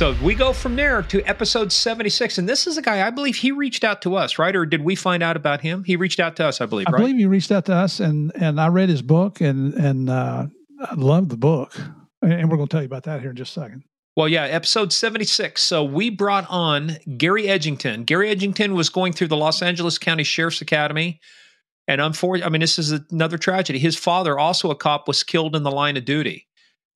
So we go from there to episode 76. And this is a guy, I believe he reached out to us, right? Or did we find out about him? He reached out to us, I believe, right? I right? believe he reached out to us and, and I read his book and, and uh, I love the book. And we're going to tell you about that here in just a second. Well, yeah, episode 76. So we brought on Gary Edgington. Gary Edgington was going through the Los Angeles County Sheriff's Academy. And unfortunately, I mean, this is another tragedy. His father, also a cop, was killed in the line of duty.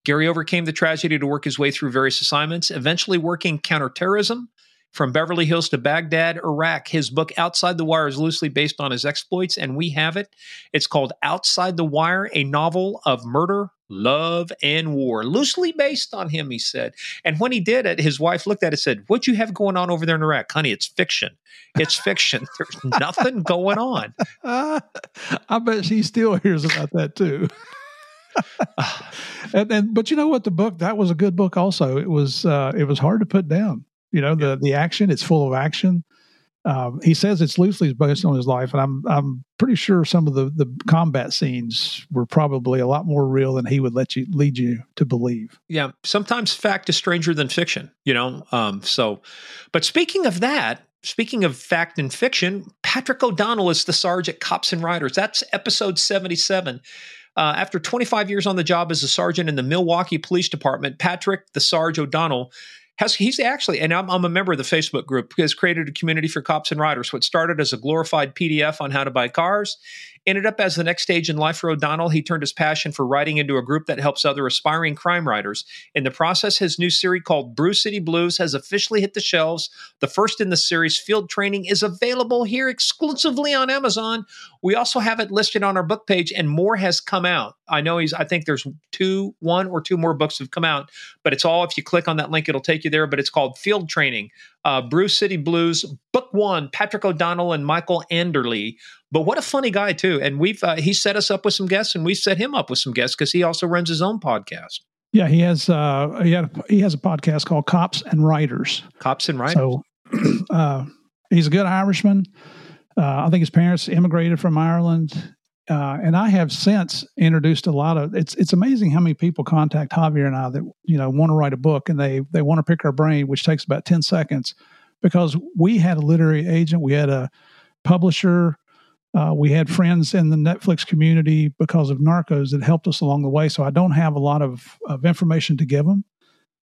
Gary overcame the tragedy to work his way through various assignments, eventually working counterterrorism from Beverly Hills to Baghdad, Iraq. His book Outside the Wire is loosely based on his exploits, and we have it. It's called Outside the Wire, a novel of murder, love, and war. Loosely based on him, he said. And when he did it, his wife looked at it and said, What you have going on over there in Iraq? Honey, it's fiction. It's fiction. There's nothing going on. Uh, I bet she still hears about that too. and, and but you know what the book that was a good book also it was uh it was hard to put down you know the the action it's full of action um, he says it's loosely based on his life, and I'm I'm pretty sure some of the the combat scenes were probably a lot more real than he would let you lead you to believe. Yeah, sometimes fact is stranger than fiction, you know. Um, so, but speaking of that, speaking of fact and fiction, Patrick O'Donnell is the Sarge at Cops and Writers. That's episode seventy seven. Uh, after 25 years on the job as a sergeant in the Milwaukee Police Department, Patrick the Sarge O'Donnell has he's actually, and I'm, I'm, a member of the Facebook group, has created a community for cops and writers. What started as a glorified PDF on how to buy cars ended up as the next stage in life for O'Donnell. He turned his passion for writing into a group that helps other aspiring crime writers. In the process, his new series called Brew City Blues has officially hit the shelves. The first in the series, Field Training, is available here exclusively on Amazon. We also have it listed on our book page, and more has come out. I know he's, I think there's two, one or two more books have come out, but it's all, if you click on that link, it'll take you there. But it's called Field Training, uh, Brew City Blues, Book One, Patrick O'Donnell and Michael Anderle. But what a funny guy too! And we've uh, he set us up with some guests, and we set him up with some guests because he also runs his own podcast. Yeah, he has uh, he, had a, he has a podcast called Cops and Writers. Cops and Writers. So uh, he's a good Irishman. Uh, I think his parents immigrated from Ireland. Uh, and I have since introduced a lot of it's it's amazing how many people contact Javier and I that you know want to write a book and they they want to pick our brain, which takes about ten seconds, because we had a literary agent, we had a publisher, uh, we had friends in the Netflix community because of Narcos that helped us along the way. So I don't have a lot of, of information to give them,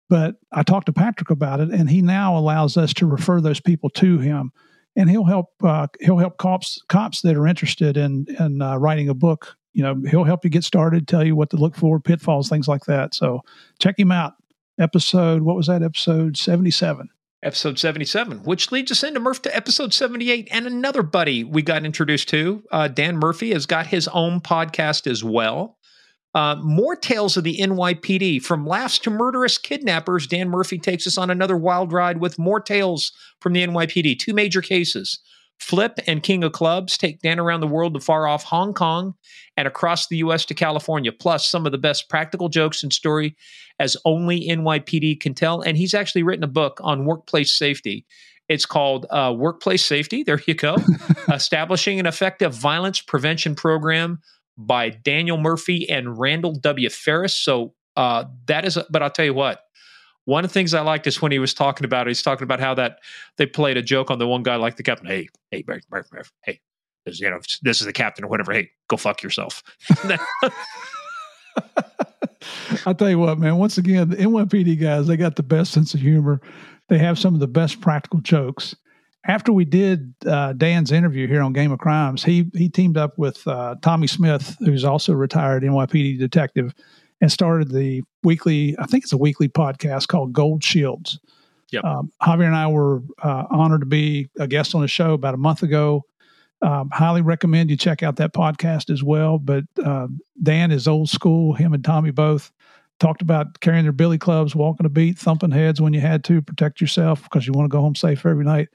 but I talked to Patrick about it, and he now allows us to refer those people to him and he'll help uh, he'll help cops cops that are interested in in uh, writing a book. You know, he'll help you get started, tell you what to look for, pitfalls, things like that. So check him out. Episode what was that? Episode seventy seven. Episode 77, which leads us into Murph to episode 78. And another buddy we got introduced to, uh, Dan Murphy, has got his own podcast as well. Uh, more tales of the NYPD. From laughs to murderous kidnappers, Dan Murphy takes us on another wild ride with more tales from the NYPD. Two major cases. Flip and King of Clubs take Dan around the world to far off Hong Kong and across the U.S. to California, plus some of the best practical jokes and story as only NYPD can tell. And he's actually written a book on workplace safety. It's called uh, Workplace Safety. There you go. Establishing an effective violence prevention program by Daniel Murphy and Randall W. Ferris. So uh, that is, a, but I'll tell you what, one of the things I liked is when he was talking about it, he's talking about how that they played a joke on the one guy like the captain. Hey, hey, Murph, Murph, Murph, hey, this, you know, this is the captain or whatever. Hey, go fuck yourself. I'll tell you what, man. Once again, the NYPD guys, they got the best sense of humor. They have some of the best practical jokes. After we did uh, Dan's interview here on Game of Crimes, he he teamed up with uh, Tommy Smith, who's also a retired NYPD detective, and started the weekly. I think it's a weekly podcast called Gold Shields. Yep. Um, Javier and I were uh, honored to be a guest on the show about a month ago. Um, highly recommend you check out that podcast as well. But uh, Dan is old school. Him and Tommy both talked about carrying their billy clubs, walking a beat, thumping heads when you had to protect yourself because you want to go home safe every night.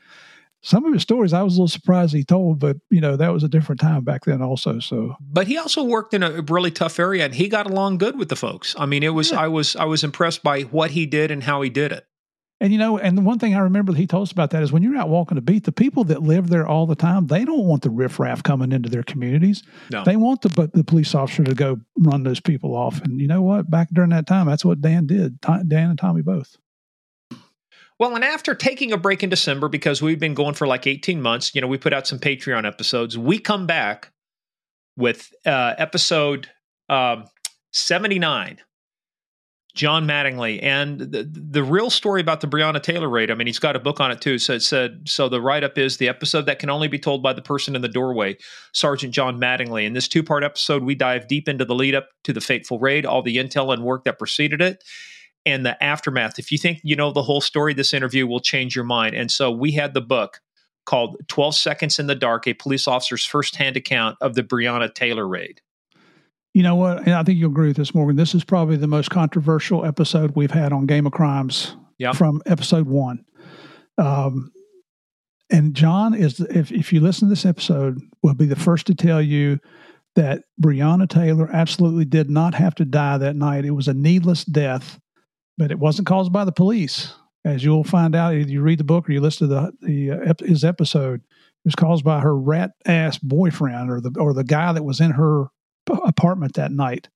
Some of his stories I was a little surprised he told, but you know that was a different time back then also. So, but he also worked in a really tough area, and he got along good with the folks. I mean, it was yeah. I was I was impressed by what he did and how he did it. And you know, and the one thing I remember that he told us about that is when you're out walking the beat, the people that live there all the time, they don't want the riffraff coming into their communities. No. They want the the police officer to go run those people off. And you know what? Back during that time, that's what Dan did. Dan and Tommy both. Well, and after taking a break in December because we've been going for like 18 months, you know, we put out some Patreon episodes. We come back with uh, episode um, 79 John Mattingly. And the, the real story about the Breonna Taylor raid, I mean, he's got a book on it too. So it said, so the write up is the episode that can only be told by the person in the doorway, Sergeant John Mattingly. In this two part episode, we dive deep into the lead up to the fateful raid, all the intel and work that preceded it. And the aftermath. If you think you know the whole story, this interview will change your mind. And so we had the book called 12 Seconds in the Dark, a police officer's firsthand account of the Breonna Taylor raid. You know what? And I think you'll agree with this, Morgan. This is probably the most controversial episode we've had on Game of Crimes yep. from episode one. Um, and John is, if, if you listen to this episode, will be the first to tell you that Breonna Taylor absolutely did not have to die that night. It was a needless death, but it wasn't caused by the police. As you'll find out, either you read the book or you listen to the, the uh, his episode. It was caused by her rat ass boyfriend or the or the guy that was in her apartment that night.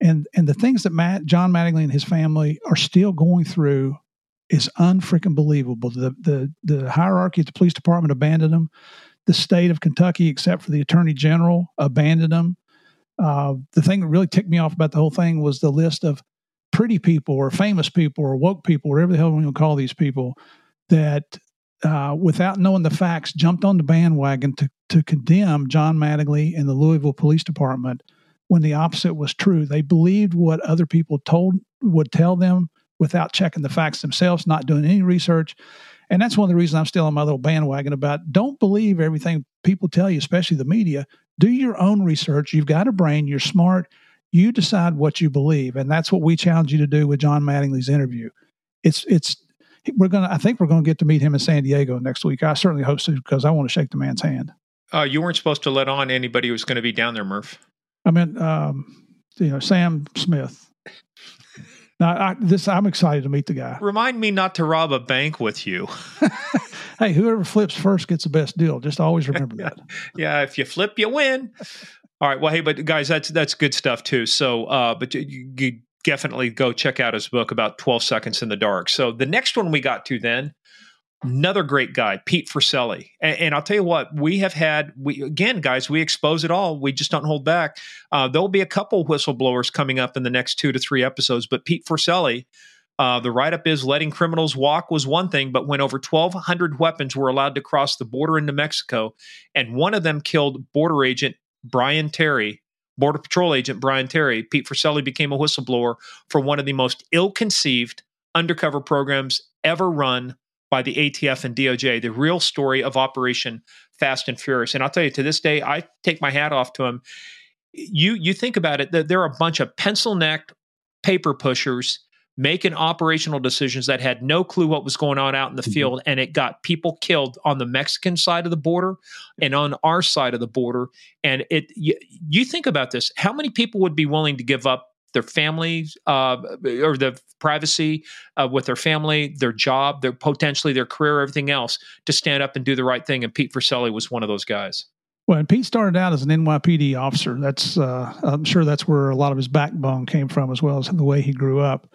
And and the things that Matt John Mattingly and his family are still going through is unfreaking believable. The the the hierarchy at the police department abandoned them. The state of Kentucky, except for the attorney general, abandoned them. Uh, the thing that really ticked me off about the whole thing was the list of pretty people or famous people or woke people, whatever the hell we want to call these people, that uh, without knowing the facts, jumped on the bandwagon to, to condemn John Mattingly and the Louisville Police Department when the opposite was true. They believed what other people told would tell them without checking the facts themselves, not doing any research. And that's one of the reasons I'm still on my little bandwagon about don't believe everything people tell you, especially the media. Do your own research. You've got a brain, you're smart, you decide what you believe. And that's what we challenge you to do with John Mattingly's interview. It's it's we're gonna I think we're gonna get to meet him in San Diego next week. I certainly hope so because I want to shake the man's hand. Uh, you weren't supposed to let on anybody who was going to be down there, Murph. I mean, um, you know, Sam Smith. Now, I, this I'm excited to meet the guy. Remind me not to rob a bank with you. hey, whoever flips first gets the best deal. Just always remember that. yeah, if you flip, you win. All right. Well, hey, but guys, that's that's good stuff too. So, uh, but you, you definitely go check out his book about 12 seconds in the dark. So the next one we got to then another great guy, Pete Forcelli. And, and, I'll tell you what, we have had, we again, guys, we expose it all. We just don't hold back. Uh, there'll be a couple whistleblowers coming up in the next two to three episodes, but Pete Forcelli, uh, the write up is letting criminals walk was one thing, but when over 1,200 weapons were allowed to cross the border into Mexico, and one of them killed border agent Brian Terry, Border Patrol agent Brian Terry, Pete Forcelli became a whistleblower for one of the most ill conceived undercover programs ever run by the ATF and DOJ, the real story of Operation Fast and Furious. And I'll tell you, to this day, I take my hat off to him. You you think about it, there are a bunch of pencil necked paper pushers making operational decisions that had no clue what was going on out in the mm-hmm. field and it got people killed on the Mexican side of the border and on our side of the border and it you, you think about this how many people would be willing to give up their families uh, or the privacy uh, with their family, their job, their potentially their career, everything else to stand up and do the right thing. And Pete Forcelli was one of those guys. Well, and Pete started out as an NYPD officer. That's uh, I'm sure that's where a lot of his backbone came from, as well as the way he grew up.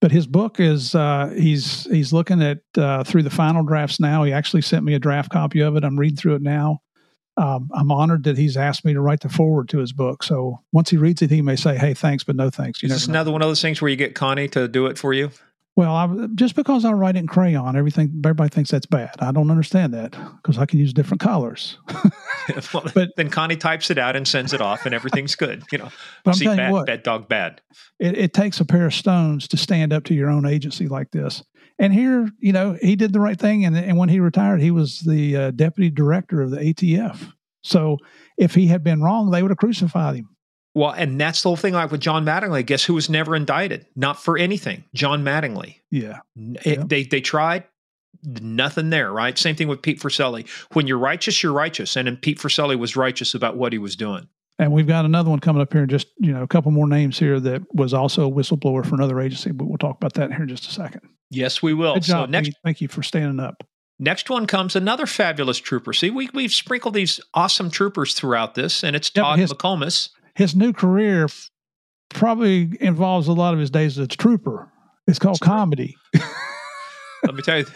But his book is uh, he's he's looking at uh, through the final drafts now. He actually sent me a draft copy of it. I'm reading through it now. Um, I'm honored that he's asked me to write the forward to his book. So once he reads it, he may say, "Hey, thanks, but no thanks." You is this another one of those things where you get Connie to do it for you? Well, I, just because I write in crayon, everything everybody thinks that's bad. I don't understand that because I can use different colors. well, but then Connie types it out and sends it off, and everything's good. You know, but I'm See, telling bad, you what, bad dog, bad. It, it takes a pair of stones to stand up to your own agency like this. And here, you know, he did the right thing, and and when he retired, he was the uh, deputy director of the ATF. So if he had been wrong, they would have crucified him. Well, and that's the whole thing like with John Mattingly. Guess who was never indicted? Not for anything. John Mattingly. Yeah. It, eh, yeah. They they tried, nothing there, right? Same thing with Pete Forcelli. When you're righteous, you're righteous. And then Pete Forcelli was righteous about what he was doing. And we've got another one coming up here, just you know, a couple more names here that was also a whistleblower for another agency, but we'll talk about that here in just a second. Yes, we will. Good job. So next, thank you for standing up. Next one comes another fabulous trooper. See, we, we've sprinkled these awesome troopers throughout this, and it's Todd his, McComas his new career probably involves a lot of his days as a trooper. It's called That's comedy. Let me tell you,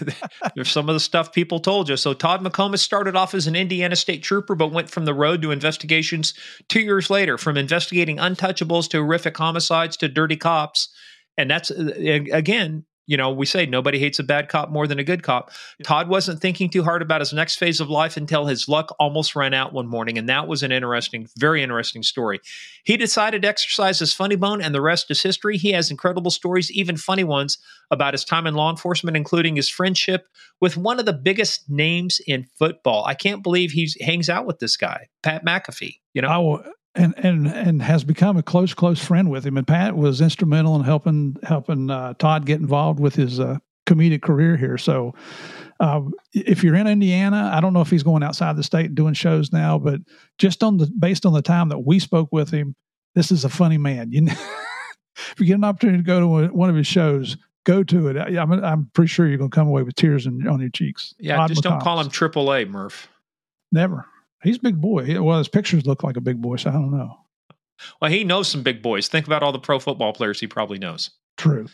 there's some of the stuff people told you. So Todd McComas started off as an Indiana State Trooper, but went from the road to investigations two years later, from investigating untouchables to horrific homicides to dirty cops. And that's uh, again you know, we say nobody hates a bad cop more than a good cop. Todd wasn't thinking too hard about his next phase of life until his luck almost ran out one morning. And that was an interesting, very interesting story. He decided to exercise his funny bone, and the rest is history. He has incredible stories, even funny ones, about his time in law enforcement, including his friendship with one of the biggest names in football. I can't believe he hangs out with this guy, Pat McAfee. You know, and and and has become a close close friend with him. And Pat was instrumental in helping helping uh, Todd get involved with his uh, comedic career here. So. Uh, if you're in Indiana, I don't know if he's going outside the state doing shows now, but just on the based on the time that we spoke with him, this is a funny man. You know, if you get an opportunity to go to one of his shows, go to it. I, am I'm pretty sure you're going to come away with tears in, on your cheeks. Yeah, Todd just McComas. don't call him Triple A, Murph. Never. He's a big boy. Well, his pictures look like a big boy, so I don't know. Well, he knows some big boys. Think about all the pro football players he probably knows. True.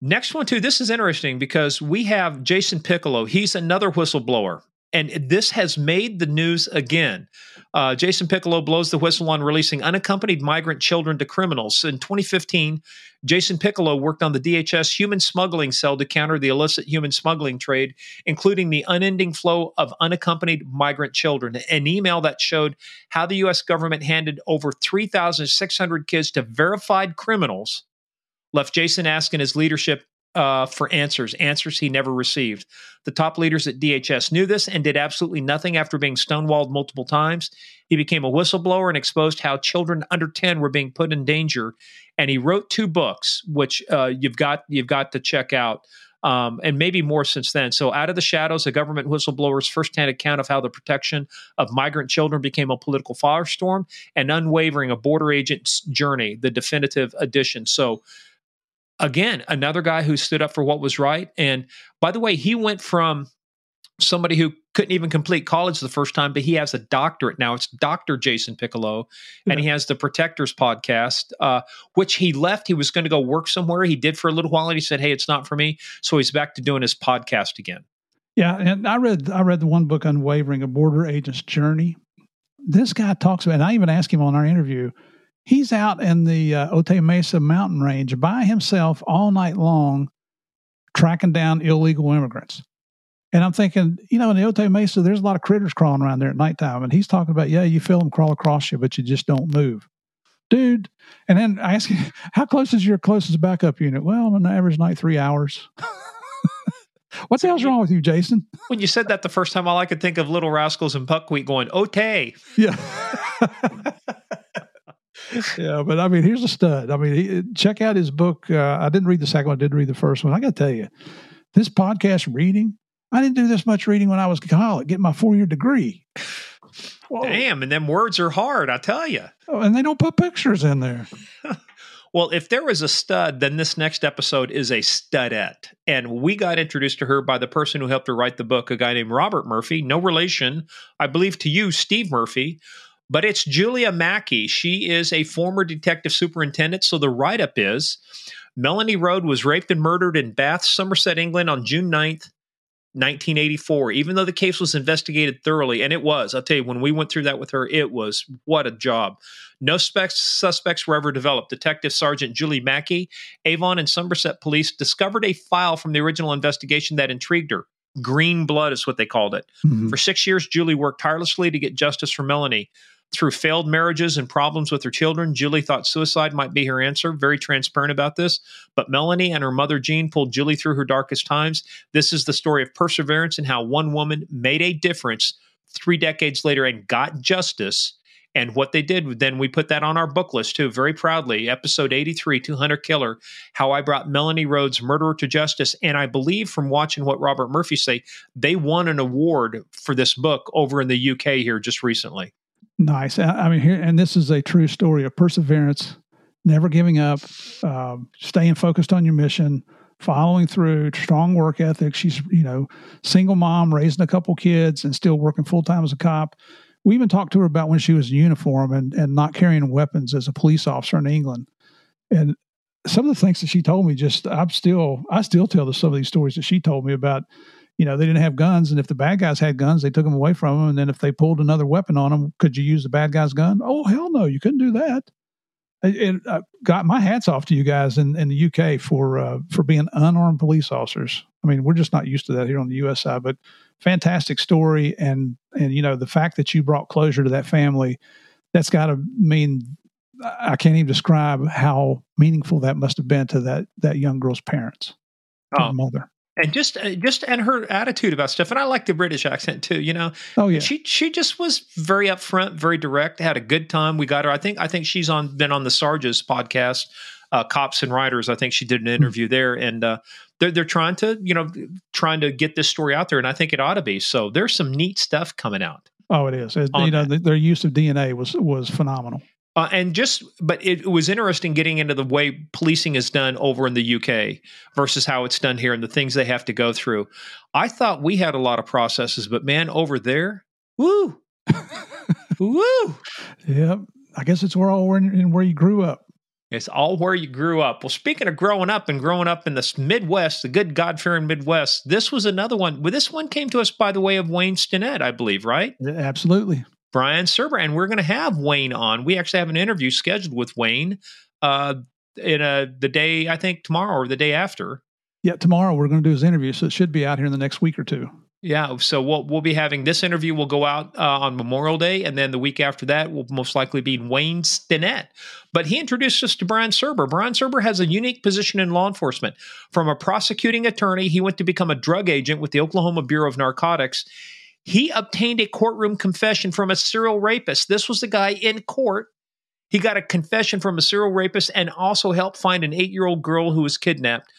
Next one, too. This is interesting because we have Jason Piccolo. He's another whistleblower. And this has made the news again. Uh, Jason Piccolo blows the whistle on releasing unaccompanied migrant children to criminals. In 2015, Jason Piccolo worked on the DHS human smuggling cell to counter the illicit human smuggling trade, including the unending flow of unaccompanied migrant children. An email that showed how the U.S. government handed over 3,600 kids to verified criminals left Jason asking his leadership uh, for answers, answers he never received. The top leaders at DHS knew this and did absolutely nothing after being stonewalled multiple times. He became a whistleblower and exposed how children under 10 were being put in danger. And he wrote two books, which uh, you've got you've got to check out. Um, and maybe more since then. So, Out of the Shadows, a government whistleblower's firsthand account of how the protection of migrant children became a political firestorm, and Unwavering, a border agent's journey, the definitive edition. So, again, another guy who stood up for what was right. And by the way, he went from somebody who couldn't even complete college the first time, but he has a doctorate now. It's Dr. Jason Piccolo, and he has the Protectors podcast, uh, which he left. He was going to go work somewhere. He did for a little while, and he said, "Hey, it's not for me." So he's back to doing his podcast again. Yeah, and I read I read the one book, Unwavering: A Border Agent's Journey. This guy talks about, and I even asked him on our interview He's out in the uh, Otay Mesa mountain range by himself all night long, tracking down illegal immigrants. And I'm thinking, you know, in the Otay Mesa, there's a lot of critters crawling around there at nighttime. And he's talking about, yeah, you feel them crawl across you, but you just don't move. Dude. And then I ask him, how close is your closest backup unit? Well, on an average night, three hours. what the hell's wrong with you, Jason? When you said that the first time, all I could think of Little Rascals and Buckwheat going, Otay. Yeah. yeah, but I mean, here's a stud. I mean, he, check out his book. Uh, I didn't read the second one. I did read the first one. I got to tell you, this podcast reading, I didn't do this much reading when I was in college, getting my four year degree. Whoa. Damn, and them words are hard, I tell you. Oh, and they don't put pictures in there. well, if there was a stud, then this next episode is a studette. And we got introduced to her by the person who helped her write the book, a guy named Robert Murphy, no relation, I believe, to you, Steve Murphy, but it's Julia Mackey. She is a former detective superintendent. So the write up is Melanie Road was raped and murdered in Bath, Somerset, England on June 9th, 1984. Even though the case was investigated thoroughly, and it was, I'll tell you, when we went through that with her, it was what a job. No specs, suspects were ever developed. Detective Sergeant Julie Mackey, Avon and Somerset police discovered a file from the original investigation that intrigued her. Green blood is what they called it. Mm-hmm. For six years, Julie worked tirelessly to get justice for Melanie. Through failed marriages and problems with her children, Julie thought suicide might be her answer, very transparent about this. But Melanie and her mother, Jean, pulled Julie through her darkest times. This is the story of perseverance and how one woman made a difference three decades later and got justice. And what they did, then we put that on our book list too, very proudly. Episode 83, 200 Killer, How I Brought Melanie Road's Murderer to Justice. And I believe from watching what Robert Murphy say, they won an award for this book over in the UK here just recently. Nice. I mean, here, and this is a true story of perseverance, never giving up, uh, staying focused on your mission, following through, strong work ethic. She's, you know, single mom, raising a couple kids, and still working full time as a cop. We even talked to her about when she was in uniform and, and not carrying weapons as a police officer in England. And some of the things that she told me, just I'm still, I still tell some of these stories that she told me about. You know, they didn't have guns, and if the bad guys had guns, they took them away from them. And then if they pulled another weapon on them, could you use the bad guy's gun? Oh hell no, you couldn't do that. It, it uh, got my hats off to you guys in, in the UK for uh, for being unarmed police officers. I mean, we're just not used to that here on the U.S. side, but fantastic story, and and you know the fact that you brought closure to that family, that's got to mean I can't even describe how meaningful that must have been to that that young girl's parents, oh. mother, and just uh, just and her attitude about stuff. And I like the British accent too. You know, oh yeah, she she just was very upfront, very direct. Had a good time. We got her. I think I think she's on been on the Sarges podcast, uh, Cops and Writers. I think she did an hmm. interview there, and uh, they're they're trying to you know trying to get this story out there, and I think it ought to be. So there's some neat stuff coming out. Oh, it is. It, you know, the, their use of DNA was was phenomenal. Uh, and just, but it was interesting getting into the way policing is done over in the UK versus how it's done here and the things they have to go through. I thought we had a lot of processes, but man, over there, woo, woo. Yep. I guess it's where all where, where you grew up. It's all where you grew up. Well, speaking of growing up and growing up in the Midwest, the good God fearing Midwest, this was another one. Well, this one came to us by the way of Wayne Stinnett, I believe, right? Yeah, absolutely. Brian Surber, and we're going to have Wayne on. We actually have an interview scheduled with Wayne uh, in a, the day I think tomorrow or the day after. Yeah, tomorrow we're going to do his interview, so it should be out here in the next week or two. Yeah, so we'll we'll be having this interview. will go out uh, on Memorial Day, and then the week after that will most likely be Wayne Stinnett. But he introduced us to Brian Surber. Brian Surber has a unique position in law enforcement. From a prosecuting attorney, he went to become a drug agent with the Oklahoma Bureau of Narcotics. He obtained a courtroom confession from a serial rapist. This was the guy in court. He got a confession from a serial rapist and also helped find an eight year old girl who was kidnapped.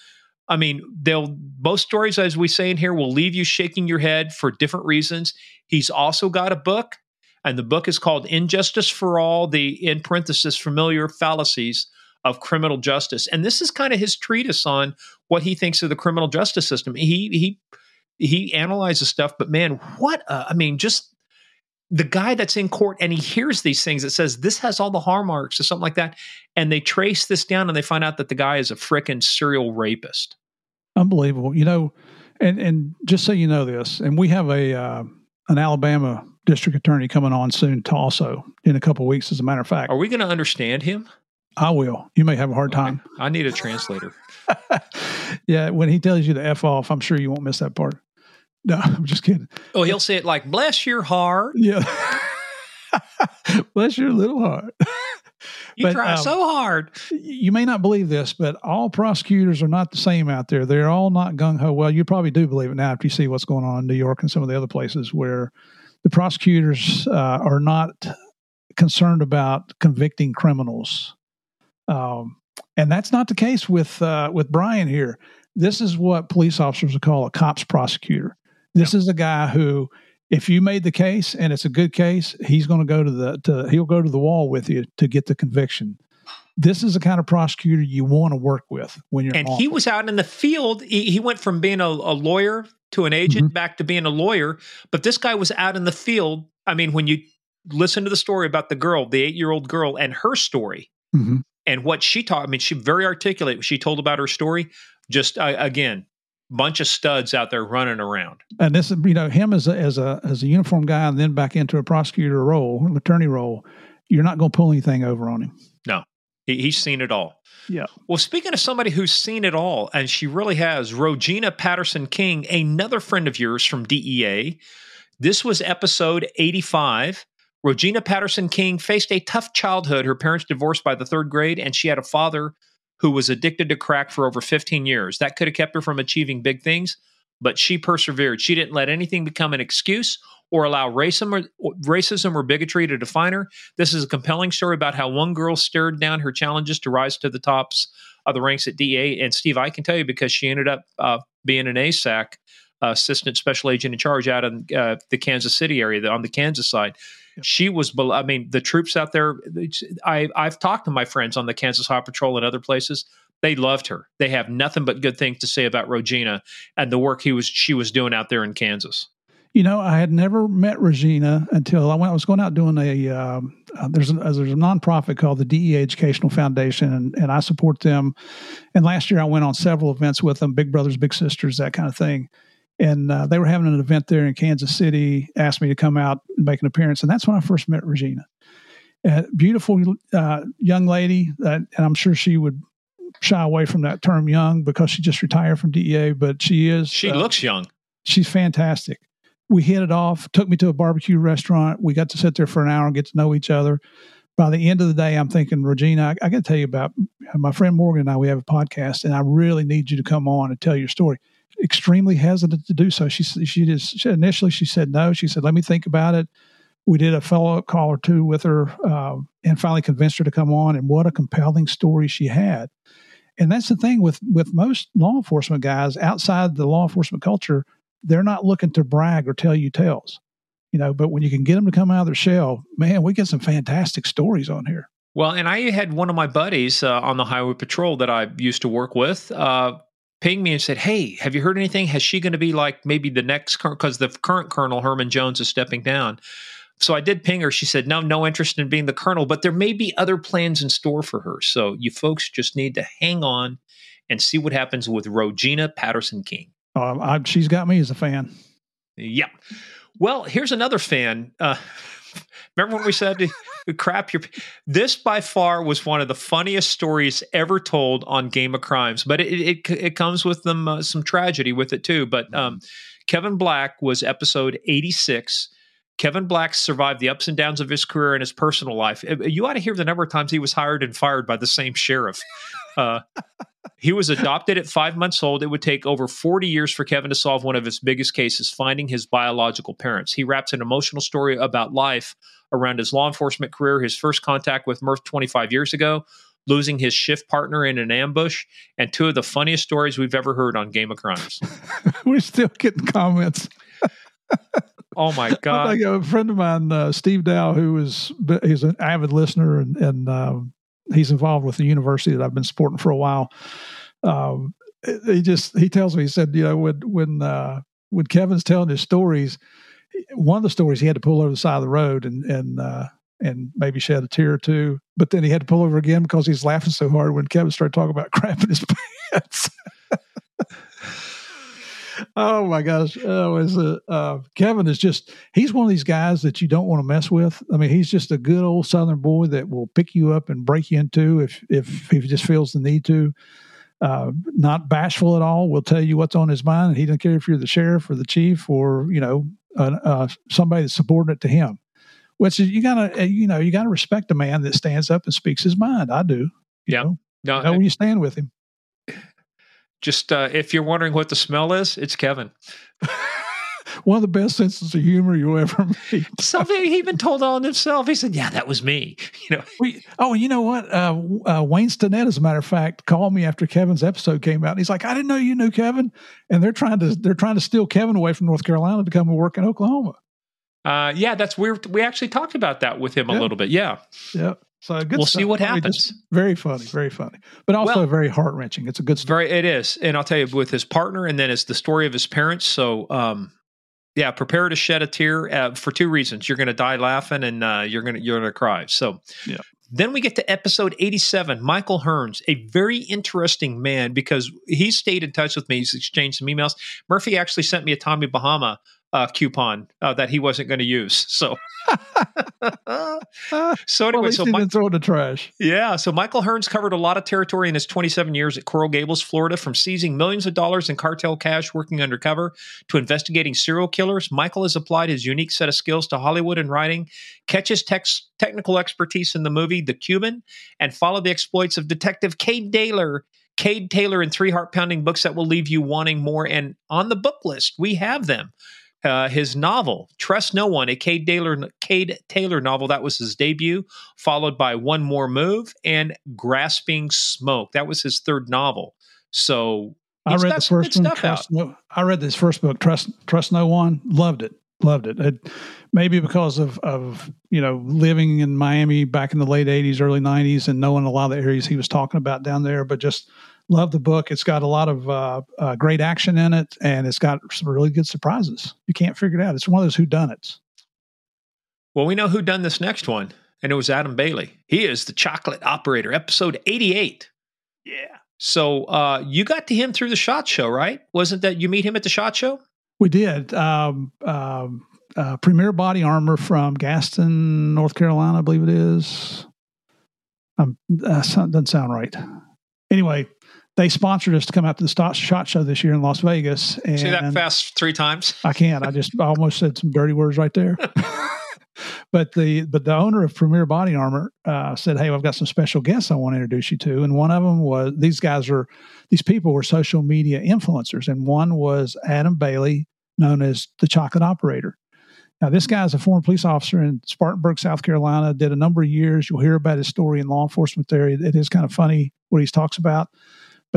I mean, they'll both stories, as we say in here, will leave you shaking your head for different reasons. He's also got a book, and the book is called Injustice for All, the in parenthesis familiar fallacies of criminal justice. And this is kind of his treatise on what he thinks of the criminal justice system. He he he analyzes stuff, but man, what a, I mean, just the guy that's in court and he hears these things that says this has all the hallmarks or something like that, and they trace this down and they find out that the guy is a freaking serial rapist. Unbelievable, you know, and and just so you know this, and we have a uh, an Alabama district attorney coming on soon, to also in a couple weeks. As a matter of fact, are we going to understand him? I will. You may have a hard time. I need a translator. yeah, when he tells you to f off, I'm sure you won't miss that part. No, I'm just kidding. Oh, he'll say it like, bless your heart. Yeah. bless your little heart. you but, try um, so hard. You may not believe this, but all prosecutors are not the same out there. They're all not gung ho. Well, you probably do believe it now if you see what's going on in New York and some of the other places where the prosecutors uh, are not concerned about convicting criminals. Um, and that's not the case with uh, with Brian here. This is what police officers would call a cops prosecutor. This is a guy who, if you made the case and it's a good case, he's going to go to the to, he'll go to the wall with you to get the conviction. This is the kind of prosecutor you want to work with when you're. And he was out in the field. He, he went from being a, a, lawyer to an agent mm-hmm. back to being a lawyer. But this guy was out in the field. I mean, when you listen to the story about the girl, the eight year old girl, and her story, mm-hmm. and what she taught. I mean, she very articulate. She told about her story. Just uh, again, bunch of studs out there running around. And this is, you know, him as a as a as a uniform guy, and then back into a prosecutor role, an attorney role. You're not going to pull anything over on him. No, he, he's seen it all. Yeah. Well, speaking of somebody who's seen it all, and she really has, Rogina Patterson King, another friend of yours from DEA. This was episode 85. Rogina Patterson King faced a tough childhood. Her parents divorced by the third grade, and she had a father who was addicted to crack for over 15 years. That could have kept her from achieving big things, but she persevered. She didn't let anything become an excuse or allow racism or, racism or bigotry to define her. This is a compelling story about how one girl stared down her challenges to rise to the tops of the ranks at DA. And Steve, I can tell you because she ended up uh, being an ASAC, uh, assistant special agent in charge out in uh, the Kansas City area, on the Kansas side. She was, I mean, the troops out there. I I've talked to my friends on the Kansas High Patrol and other places. They loved her. They have nothing but good things to say about Regina and the work he was she was doing out there in Kansas. You know, I had never met Regina until I went. I was going out doing a um, uh, there's a, there's a nonprofit called the DEA Educational Foundation, and, and I support them. And last year I went on several events with them, Big Brothers Big Sisters, that kind of thing. And uh, they were having an event there in Kansas City. Asked me to come out and make an appearance, and that's when I first met Regina. Uh, beautiful uh, young lady, and I'm sure she would shy away from that term young because she just retired from DEA, but she is. She uh, looks young. She's fantastic we hit it off, took me to a barbecue restaurant. We got to sit there for an hour and get to know each other. By the end of the day, I'm thinking, Regina, I, I got to tell you about my friend Morgan and I. We have a podcast, and I really need you to come on and tell your story. Extremely hesitant to do so. She she just she, initially she said no. She said, "Let me think about it." We did a follow up call or two with her, uh, and finally convinced her to come on. And what a compelling story she had! And that's the thing with with most law enforcement guys outside the law enforcement culture they're not looking to brag or tell you tales, you know. But when you can get them to come out of their shell, man, we get some fantastic stories on here. Well, and I had one of my buddies uh, on the highway patrol that I used to work with. Uh, ping me and said, "Hey, have you heard anything? Has she going to be like maybe the next because the current colonel Herman Jones is stepping down?" So I did ping her. She said, "No, no interest in being the colonel, but there may be other plans in store for her. So you folks just need to hang on and see what happens with Regina Patterson King." Uh, I, she's got me as a fan. Yeah. Well, here's another fan. Uh, remember when we said? Crap your this by far was one of the funniest stories ever told on game of crimes but it it, it comes with them uh, some tragedy with it too but um, kevin black was episode 86 kevin black survived the ups and downs of his career and his personal life uh, you ought to hear the number of times he was hired and fired by the same sheriff uh, he was adopted at five months old. It would take over 40 years for Kevin to solve one of his biggest cases, finding his biological parents. He wraps an emotional story about life around his law enforcement career, his first contact with Murph 25 years ago, losing his shift partner in an ambush, and two of the funniest stories we've ever heard on Game of Crimes. We're still getting comments. oh my god! Like a friend of mine, uh, Steve Dow, who is he's an avid listener and, and um, he's involved with the university that I've been supporting for a while. Um, he just he tells me he said you know when when uh, when Kevin's telling his stories, one of the stories he had to pull over the side of the road and and uh, and maybe shed a tear or two, but then he had to pull over again because he's laughing so hard when Kevin started talking about crapping his pants. Oh my gosh! Oh, is uh, uh, Kevin is just he's one of these guys that you don't want to mess with. I mean, he's just a good old Southern boy that will pick you up and break you into if if he just feels the need to. Uh, not bashful at all. Will tell you what's on his mind, and he doesn't care if you're the sheriff or the chief or you know uh, uh, somebody that's subordinate to him. Which is you gotta uh, you know you gotta respect a man that stands up and speaks his mind. I do. Yeah. Know? No, know when you stand with him. Just uh, if you're wondering what the smell is, it's Kevin. One of the best senses of humor you ever meet. Something he even told on himself. He said, "Yeah, that was me." You know. We, oh, you know what? Uh, uh, Wayne Stinnett, as a matter of fact, called me after Kevin's episode came out. And he's like, "I didn't know you knew Kevin," and they're trying to they're trying to steal Kevin away from North Carolina to come and work in Oklahoma. Uh, yeah, that's weird. We actually talked about that with him yeah. a little bit. Yeah. Yeah. So good. We'll stuff. see what happens. very funny, very funny, but also well, very heart wrenching. It's a good story. Very, it is, and I'll tell you, with his partner, and then it's the story of his parents. So, um, yeah, prepare to shed a tear uh, for two reasons. You're going to die laughing, and uh, you're going to you're going to cry. So, yeah. Then we get to episode 87. Michael Hearns, a very interesting man because he stayed in touch with me. He's exchanged some emails. Murphy actually sent me a Tommy Bahama uh, coupon uh, that he wasn't going to use. So, so anyway, well, so Mike, throw in the trash. Yeah, so Michael Hearns covered a lot of territory in his 27 years at Coral Gables, Florida, from seizing millions of dollars in cartel cash working undercover to investigating serial killers. Michael has applied his unique set of skills to Hollywood and writing, catches tex- technical expertise in the movie The Cuban, and follow the exploits of Detective Cade Taylor Cade Taylor in three heart pounding books that will leave you wanting more. And on the book list, we have them uh, his novel Trust No One, a Cade Taylor, Cade Taylor novel. That was his debut, followed by One More Move and Grasping Smoke. That was his third novel. So I read the first one. Trust no, I read this first book, Trust Trust No One. Loved it. Loved it. it. Maybe because of of you know living in Miami back in the late '80s, early '90s, and knowing a lot of the areas he was talking about down there, but just love the book. It's got a lot of uh, uh, great action in it, and it's got some really good surprises. You can't figure it out. It's one of those whodunits. Well, we know who done this next one, and it was Adam Bailey. He is the chocolate operator, episode 88. Yeah. So uh, you got to him through the SHOT Show, right? Wasn't that you meet him at the SHOT Show? We did. Um, um, uh, Premier Body Armor from Gaston, North Carolina, I believe it is. Um, that doesn't sound right. Anyway, they sponsored us to come out to the SHOT Show this year in Las Vegas. And See that fast three times? I can't. I just I almost said some dirty words right there. but the but the owner of Premier Body Armor uh, said, "Hey, I've got some special guests I want to introduce you to." And one of them was these guys are these people were social media influencers, and one was Adam Bailey, known as the Chocolate Operator. Now, this guy is a former police officer in Spartanburg, South Carolina. Did a number of years. You'll hear about his story in law enforcement there. It is kind of funny what he talks about,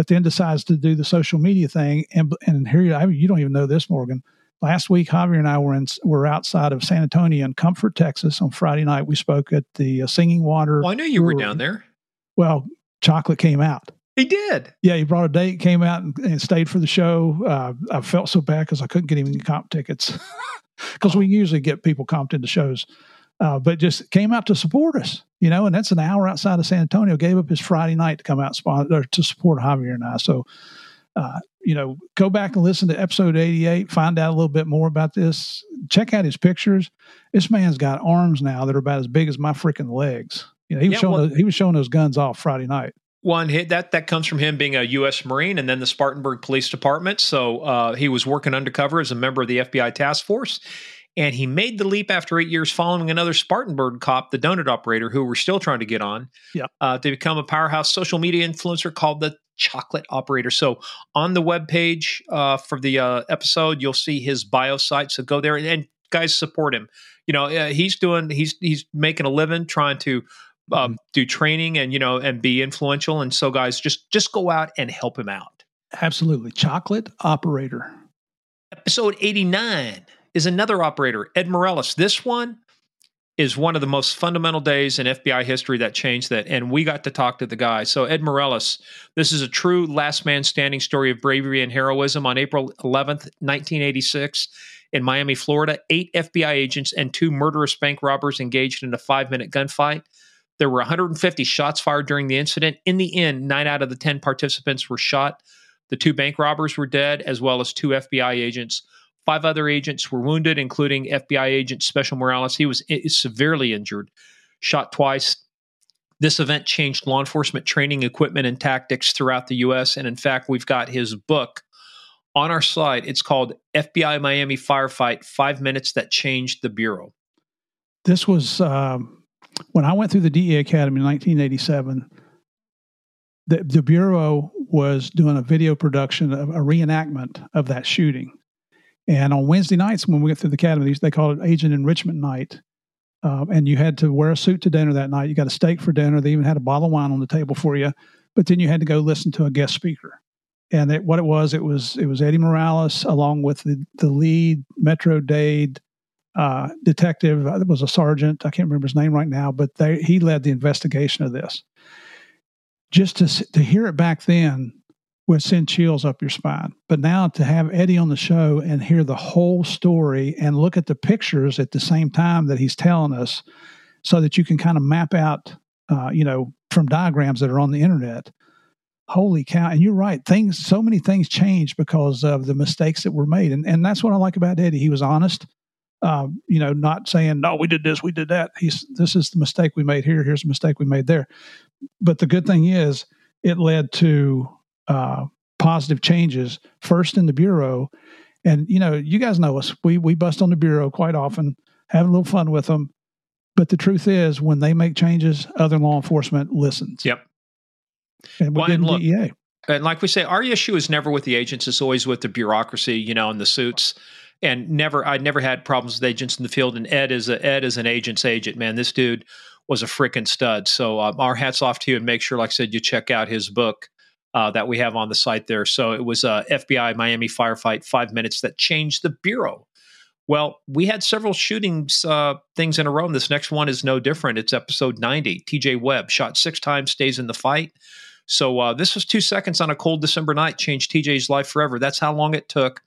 but then decides to do the social media thing. And and here you, you don't even know this, Morgan Last week, Javier and I were in were outside of San Antonio in Comfort, Texas. On Friday night, we spoke at the uh, Singing Water. Well, I knew you brewery. were down there. Well, chocolate came out. He did. Yeah, he brought a date, came out, and, and stayed for the show. Uh, I felt so bad because I couldn't get even comp tickets because we usually get people comped into shows, uh, but just came out to support us. You know, and that's an hour outside of San Antonio. Gave up his Friday night to come out spot, or to support Javier and I. So uh, you know, go back and listen to episode 88, find out a little bit more about this. Check out his pictures. This man's got arms now that are about as big as my freaking legs. You know, he was yeah, showing well, those, he was showing those guns off Friday night. One hit that that comes from him being a U.S. Marine and then the Spartanburg Police Department. So uh, he was working undercover as a member of the FBI task force, and he made the leap after eight years following another Spartanburg cop, the donut operator, who we're still trying to get on, yeah, uh, to become a powerhouse social media influencer called the chocolate operator. So on the web page uh, for the uh, episode, you'll see his bio site. So go there and, and guys support him. You know, uh, he's doing he's he's making a living trying to um, mm-hmm. do training and you know and be influential. And so guys, just just go out and help him out. Absolutely, chocolate operator. Episode eighty nine is another operator, Ed Morales. This one is one of the most fundamental days in FBI history that changed that. And we got to talk to the guy. So, Ed Morales, this is a true last man standing story of bravery and heroism. On April 11th, 1986, in Miami, Florida, eight FBI agents and two murderous bank robbers engaged in a five minute gunfight. There were 150 shots fired during the incident. In the end, nine out of the 10 participants were shot. The two bank robbers were dead, as well as two FBI agents. Five other agents were wounded, including FBI agent Special Morales. He was severely injured, shot twice. This event changed law enforcement training, equipment, and tactics throughout the U.S. And in fact, we've got his book on our site. It's called FBI Miami Firefight Five Minutes That Changed the Bureau. This was um, when I went through the DEA Academy in 1987. The, the Bureau was doing a video production of a reenactment of that shooting. And on Wednesday nights, when we went through the academy, they called it Agent Enrichment Night. Um, and you had to wear a suit to dinner that night. You got a steak for dinner. They even had a bottle of wine on the table for you. But then you had to go listen to a guest speaker. And it, what it was, it was it was Eddie Morales along with the, the lead Metro Dade uh, detective. It was a sergeant. I can't remember his name right now, but they, he led the investigation of this. Just to to hear it back then, would send chills up your spine. But now to have Eddie on the show and hear the whole story and look at the pictures at the same time that he's telling us, so that you can kind of map out, uh, you know, from diagrams that are on the internet. Holy cow! And you're right. Things, so many things changed because of the mistakes that were made, and and that's what I like about Eddie. He was honest. Uh, you know, not saying no, we did this, we did that. He's this is the mistake we made here. Here's the mistake we made there. But the good thing is, it led to uh, positive changes first in the bureau. And you know, you guys know us. We we bust on the bureau quite often, having a little fun with them. But the truth is, when they make changes, other law enforcement listens. Yep. And we well, did look, DEA. And like we say, our issue is never with the agents; it's always with the bureaucracy, you know, and the suits. And never, I'd never had problems with agents in the field. And Ed is a Ed is an agent's agent, man. This dude was a freaking stud. So um, our hats off to you, and make sure, like I said, you check out his book uh, that we have on the site there. So it was a FBI Miami firefight, five minutes that changed the bureau. Well, we had several shootings uh, things in a row. And this next one is no different. It's episode 90. TJ Webb shot six times, stays in the fight. So uh, this was two seconds on a cold December night changed TJ's life forever. That's how long it took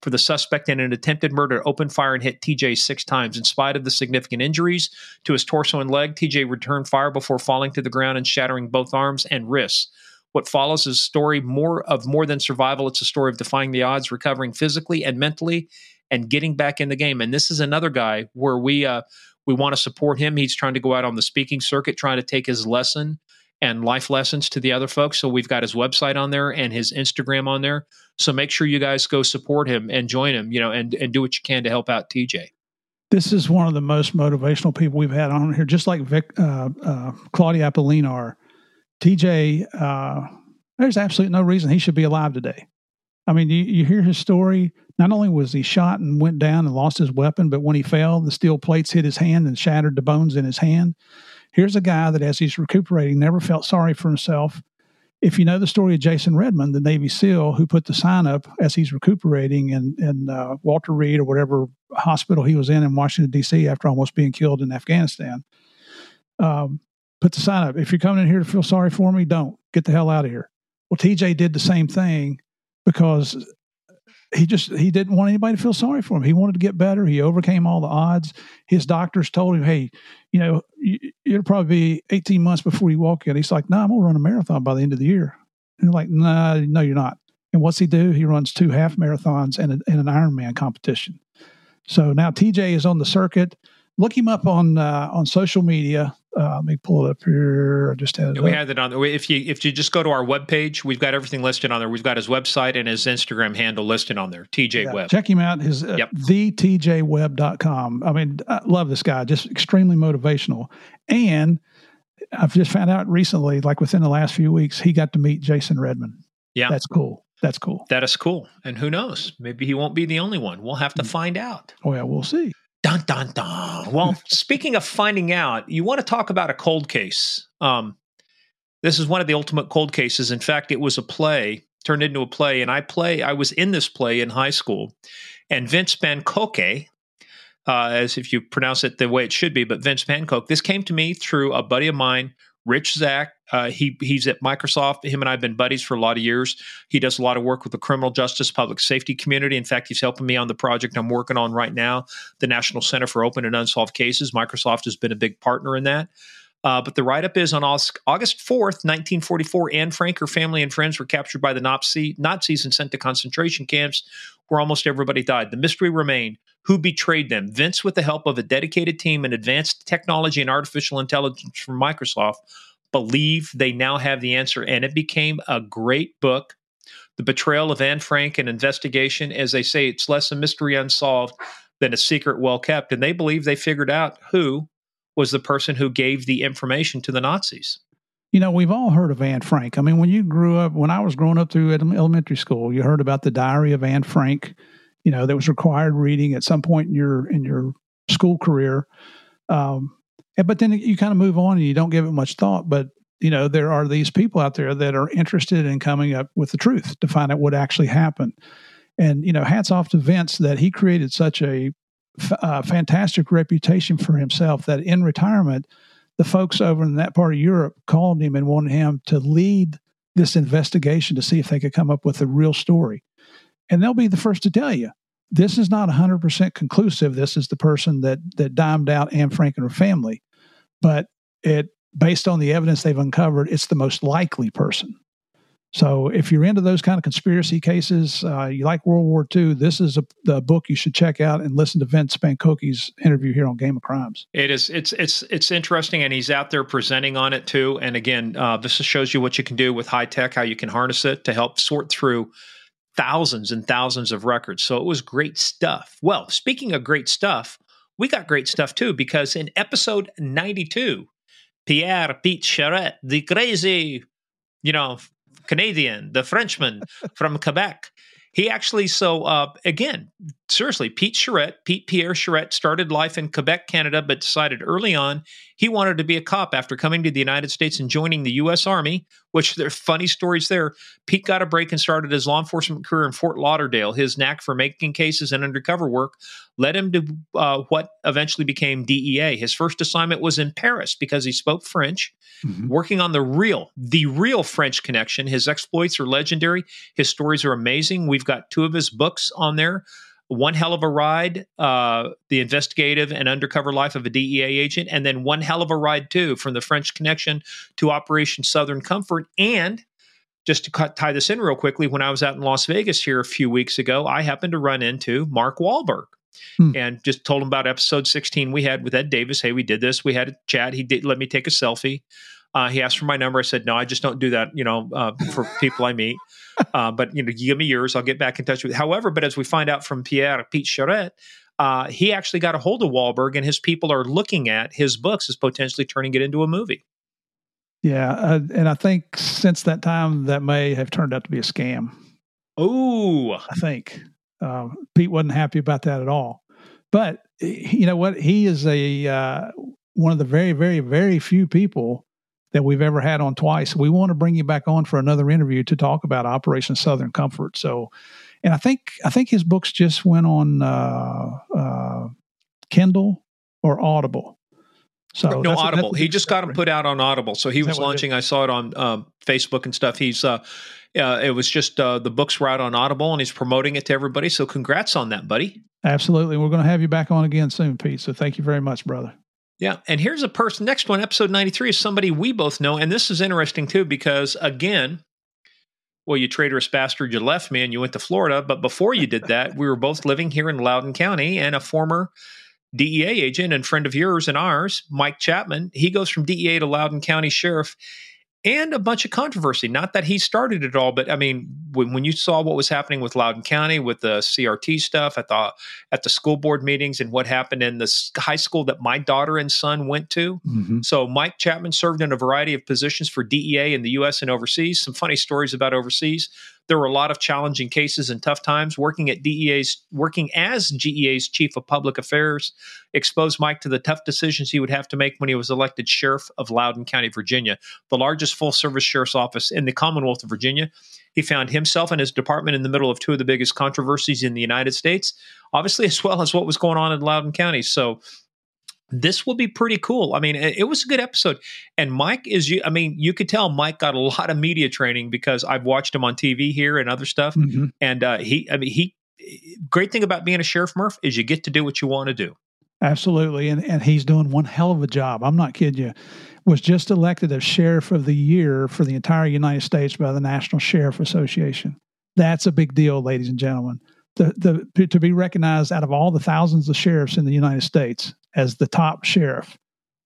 for the suspect in an attempted murder to open fire and hit TJ six times. In spite of the significant injuries to his torso and leg, TJ returned fire before falling to the ground and shattering both arms and wrists. What follows is a story more of more than survival. It's a story of defying the odds, recovering physically and mentally, and getting back in the game. And this is another guy where we uh, we want to support him. He's trying to go out on the speaking circuit, trying to take his lesson and life lessons to the other folks. So we've got his website on there and his Instagram on there. So make sure you guys go support him and join him, you know, and and do what you can to help out TJ. This is one of the most motivational people we've had on here, just like Vic, uh, uh, Claudia Apolinar TJ, uh, there's absolutely no reason he should be alive today. I mean, you, you hear his story. Not only was he shot and went down and lost his weapon, but when he fell, the steel plates hit his hand and shattered the bones in his hand. Here's a guy that, as he's recuperating, never felt sorry for himself. If you know the story of Jason Redmond, the Navy SEAL who put the sign up as he's recuperating in, in uh, Walter Reed or whatever hospital he was in in Washington, D.C., after almost being killed in Afghanistan, um, put the sign up. If you're coming in here to feel sorry for me, don't get the hell out of here. Well, TJ did the same thing because he just he didn't want anybody to feel sorry for him. He wanted to get better. He overcame all the odds. His doctors told him, "Hey, you know, it'll probably be 18 months before you walk in." He's like, "No, nah, I'm gonna run a marathon by the end of the year." And they're like, "Nah, no, you're not." And what's he do? He runs two half marathons and, a, and an Ironman competition. So now TJ is on the circuit. Look him up on uh, on social media. Uh, let me pull it up here. I just had it. We up. had it on. If you if you just go to our webpage, we've got everything listed on there. We've got his website and his Instagram handle listed on there. TJ yeah, Webb. Check him out. His uh, yep. thetjwebb.com. I mean, I love this guy. Just extremely motivational. And I've just found out recently, like within the last few weeks, he got to meet Jason Redmond. Yeah, that's cool. That's cool. That is cool. And who knows? Maybe he won't be the only one. We'll have to mm. find out. Oh yeah, we'll see. Dun dun dun. Well, speaking of finding out, you want to talk about a cold case. Um, this is one of the ultimate cold cases. In fact, it was a play turned into a play, and I play. I was in this play in high school, and Vince Pankoke, uh, as if you pronounce it the way it should be, but Vince Pankoke. This came to me through a buddy of mine Rich Zach, uh, he he's at Microsoft. Him and I have been buddies for a lot of years. He does a lot of work with the criminal justice, public safety community. In fact, he's helping me on the project I'm working on right now, the National Center for Open and Unsolved Cases. Microsoft has been a big partner in that. Uh, but the write up is on August 4th, 1944. Anne Frank, her family, and friends were captured by the Nazi, Nazis and sent to concentration camps where almost everybody died. The mystery remained who betrayed them. Vince, with the help of a dedicated team and advanced technology and artificial intelligence from Microsoft, believe they now have the answer. And it became a great book. The Betrayal of Anne Frank, an investigation. As they say, it's less a mystery unsolved than a secret well kept. And they believe they figured out who was the person who gave the information to the Nazis. You know, we've all heard of Anne Frank. I mean, when you grew up, when I was growing up through elementary school, you heard about the Diary of Anne Frank. You know, that was required reading at some point in your in your school career. Um, but then you kind of move on and you don't give it much thought. But you know, there are these people out there that are interested in coming up with the truth to find out what actually happened. And you know, hats off to Vince that he created such a uh, fantastic reputation for himself that in retirement, the folks over in that part of Europe called him and wanted him to lead this investigation to see if they could come up with a real story. And they'll be the first to tell you this is not 100% conclusive. This is the person that that dimed out Anne Frank and her family, but it based on the evidence they've uncovered, it's the most likely person. So if you're into those kind of conspiracy cases, uh, you like World War II, this is a, the book you should check out and listen to Vince Pankoke's interview here on Game of Crimes. It is it's it's it's interesting, and he's out there presenting on it too. And again, uh, this shows you what you can do with high tech, how you can harness it to help sort through thousands and thousands of records. So it was great stuff. Well, speaking of great stuff, we got great stuff too because in episode 92, Pierre Pete Charette, the crazy, you know, Canadian, the Frenchman from Quebec. He actually, so uh, again, seriously, Pete Charette, Pete Pierre Charette started life in Quebec, Canada, but decided early on he wanted to be a cop after coming to the United States and joining the U.S. Army, which there's funny stories there. Pete got a break and started his law enforcement career in Fort Lauderdale. His knack for making cases and undercover work led him to uh, what eventually became DEA. His first assignment was in Paris because he spoke French, mm-hmm. working on the real, the real French connection. His exploits are legendary. His stories are amazing. We've got two of his books on there. One Hell of a Ride, uh, The Investigative and Undercover Life of a DEA Agent, and then One Hell of a Ride, too, from the French Connection to Operation Southern Comfort. And just to cut, tie this in real quickly, when I was out in Las Vegas here a few weeks ago, I happened to run into Mark Wahlberg. Hmm. And just told him about episode 16 we had with Ed Davis. Hey, we did this. We had a chat. He did let me take a selfie. Uh, he asked for my number. I said, no, I just don't do that, you know, uh, for people I meet. Uh, but, you know, give me yours. I'll get back in touch with you. However, but as we find out from Pierre Pete Charette, uh, he actually got a hold of Wahlberg and his people are looking at his books as potentially turning it into a movie. Yeah. Uh, and I think since that time, that may have turned out to be a scam. Oh, I think uh, Pete wasn't happy about that at all. But you know what? He is a uh, one of the very, very, very few people that we've ever had on twice. We want to bring you back on for another interview to talk about Operation Southern Comfort. So, and I think I think his books just went on uh, uh, Kindle or Audible. So no Audible. A, he just got them put out on Audible. So he was launching. I saw it on um, Facebook and stuff. He's uh, uh, it was just uh, the books were out on Audible, and he's promoting it to everybody. So congrats on that, buddy. Absolutely. We're going to have you back on again soon, Pete. So thank you very much, brother. Yeah. And here's a person, next one, episode 93, is somebody we both know. And this is interesting too, because again, well, you traitorous bastard, you left me and you went to Florida. But before you did that, we were both living here in Loudoun County, and a former DEA agent and friend of yours and ours, Mike Chapman, he goes from DEA to Loudoun County Sheriff and a bunch of controversy. Not that he started it all, but I mean, when, when you saw what was happening with Loudoun County with the CRT stuff at the at the school board meetings and what happened in the high school that my daughter and son went to. Mm-hmm. So Mike Chapman served in a variety of positions for DEA in the U.S. and overseas. Some funny stories about overseas. There were a lot of challenging cases and tough times. Working at DEA's, working as DEA's chief of public affairs, exposed Mike to the tough decisions he would have to make when he was elected sheriff of Loudoun County, Virginia, the largest full-service sheriff's office in the Commonwealth of Virginia. He found himself and his department in the middle of two of the biggest controversies in the United States, obviously, as well as what was going on in Loudoun County. So this will be pretty cool. I mean, it, it, was a good episode. And Mike is you I mean, you could tell Mike got a lot of media training because I've watched him on TV here and other stuff. Mm-hmm. And uh, he I mean he great thing about being a sheriff Murph is you get to do what you want to do. Absolutely. And and he's doing one hell of a job. I'm not kidding you. Was just elected as sheriff of the year for the entire United States by the National Sheriff Association. That's a big deal, ladies and gentlemen. The, the, to be recognized out of all the thousands of sheriffs in the United States as the top sheriff.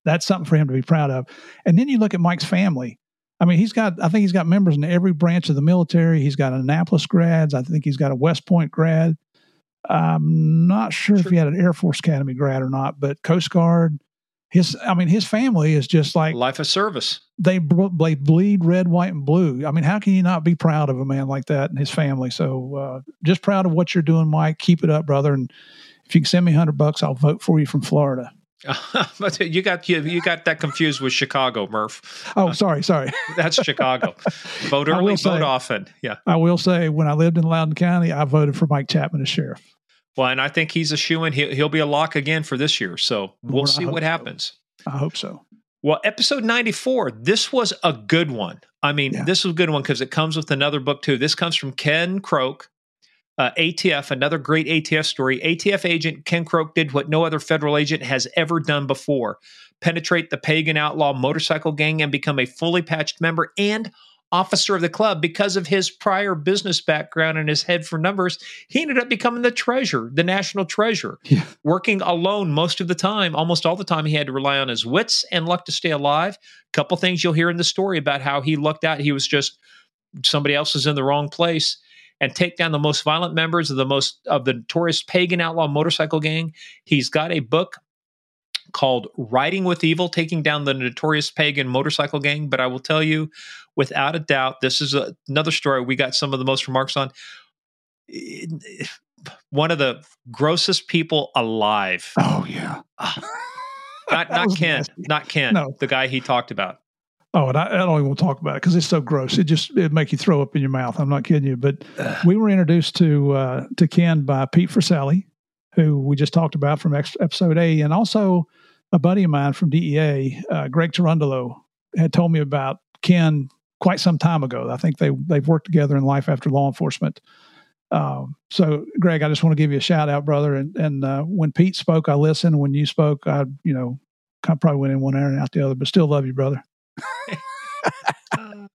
That's something for him to be proud of. And then you look at Mike's family. I mean, he's got, I think he's got members in every branch of the military. He's got Annapolis grads. I think he's got a West Point grad. I'm not sure, sure. if he had an Air Force Academy grad or not, but Coast Guard. His, I mean, his family is just like life of service. They, they bleed red, white, and blue. I mean, how can you not be proud of a man like that and his family? So, uh, just proud of what you're doing, Mike. Keep it up, brother. And if you can send me hundred bucks, I'll vote for you from Florida. but you got you, you got that confused with Chicago, Murph. Oh, sorry, sorry. That's Chicago. Vote early, say, vote often. Yeah. I will say, when I lived in Loudoun County, I voted for Mike Chapman as sheriff. Well, and I think he's a shoe in. He'll, he'll be a lock again for this year. So we'll Lord, see what so. happens. I hope so. Well, episode 94, this was a good one. I mean, yeah. this was a good one because it comes with another book, too. This comes from Ken Croke, uh, ATF, another great ATF story. ATF agent Ken Croke did what no other federal agent has ever done before penetrate the pagan outlaw motorcycle gang and become a fully patched member and officer of the club. Because of his prior business background and his head for numbers he ended up becoming the treasurer the national treasurer. Yeah. working alone most of the time almost all the time he had to rely on his wits and luck to stay alive. A couple things you'll hear in the story about how he lucked out. He was just somebody else was in the wrong place and take down the most violent members of the most of the notorious pagan outlaw motorcycle gang. He's got a book called Riding with Evil, taking down the notorious pagan motorcycle gang. But I will tell you, without a doubt, this is a, another story we got some of the most remarks on. One of the grossest people alive. Oh yeah. Ah, not not Ken, nasty. not Ken, no. the guy he talked about. Oh, and I, I, don't even want to talk about it because it's so gross. It just it make you throw up in your mouth. I'm not kidding you. But we were introduced to uh, to Ken by Pete Forcelli, who we just talked about from episode A, and also a buddy of mine from DEA, uh, Greg Tarundolo, had told me about Ken quite some time ago. I think they they've worked together in life after law enforcement. Um, so, Greg, I just want to give you a shout out, brother. And and uh, when Pete spoke, I listened. When you spoke, I you know I probably went in one ear and out the other, but still love you, brother.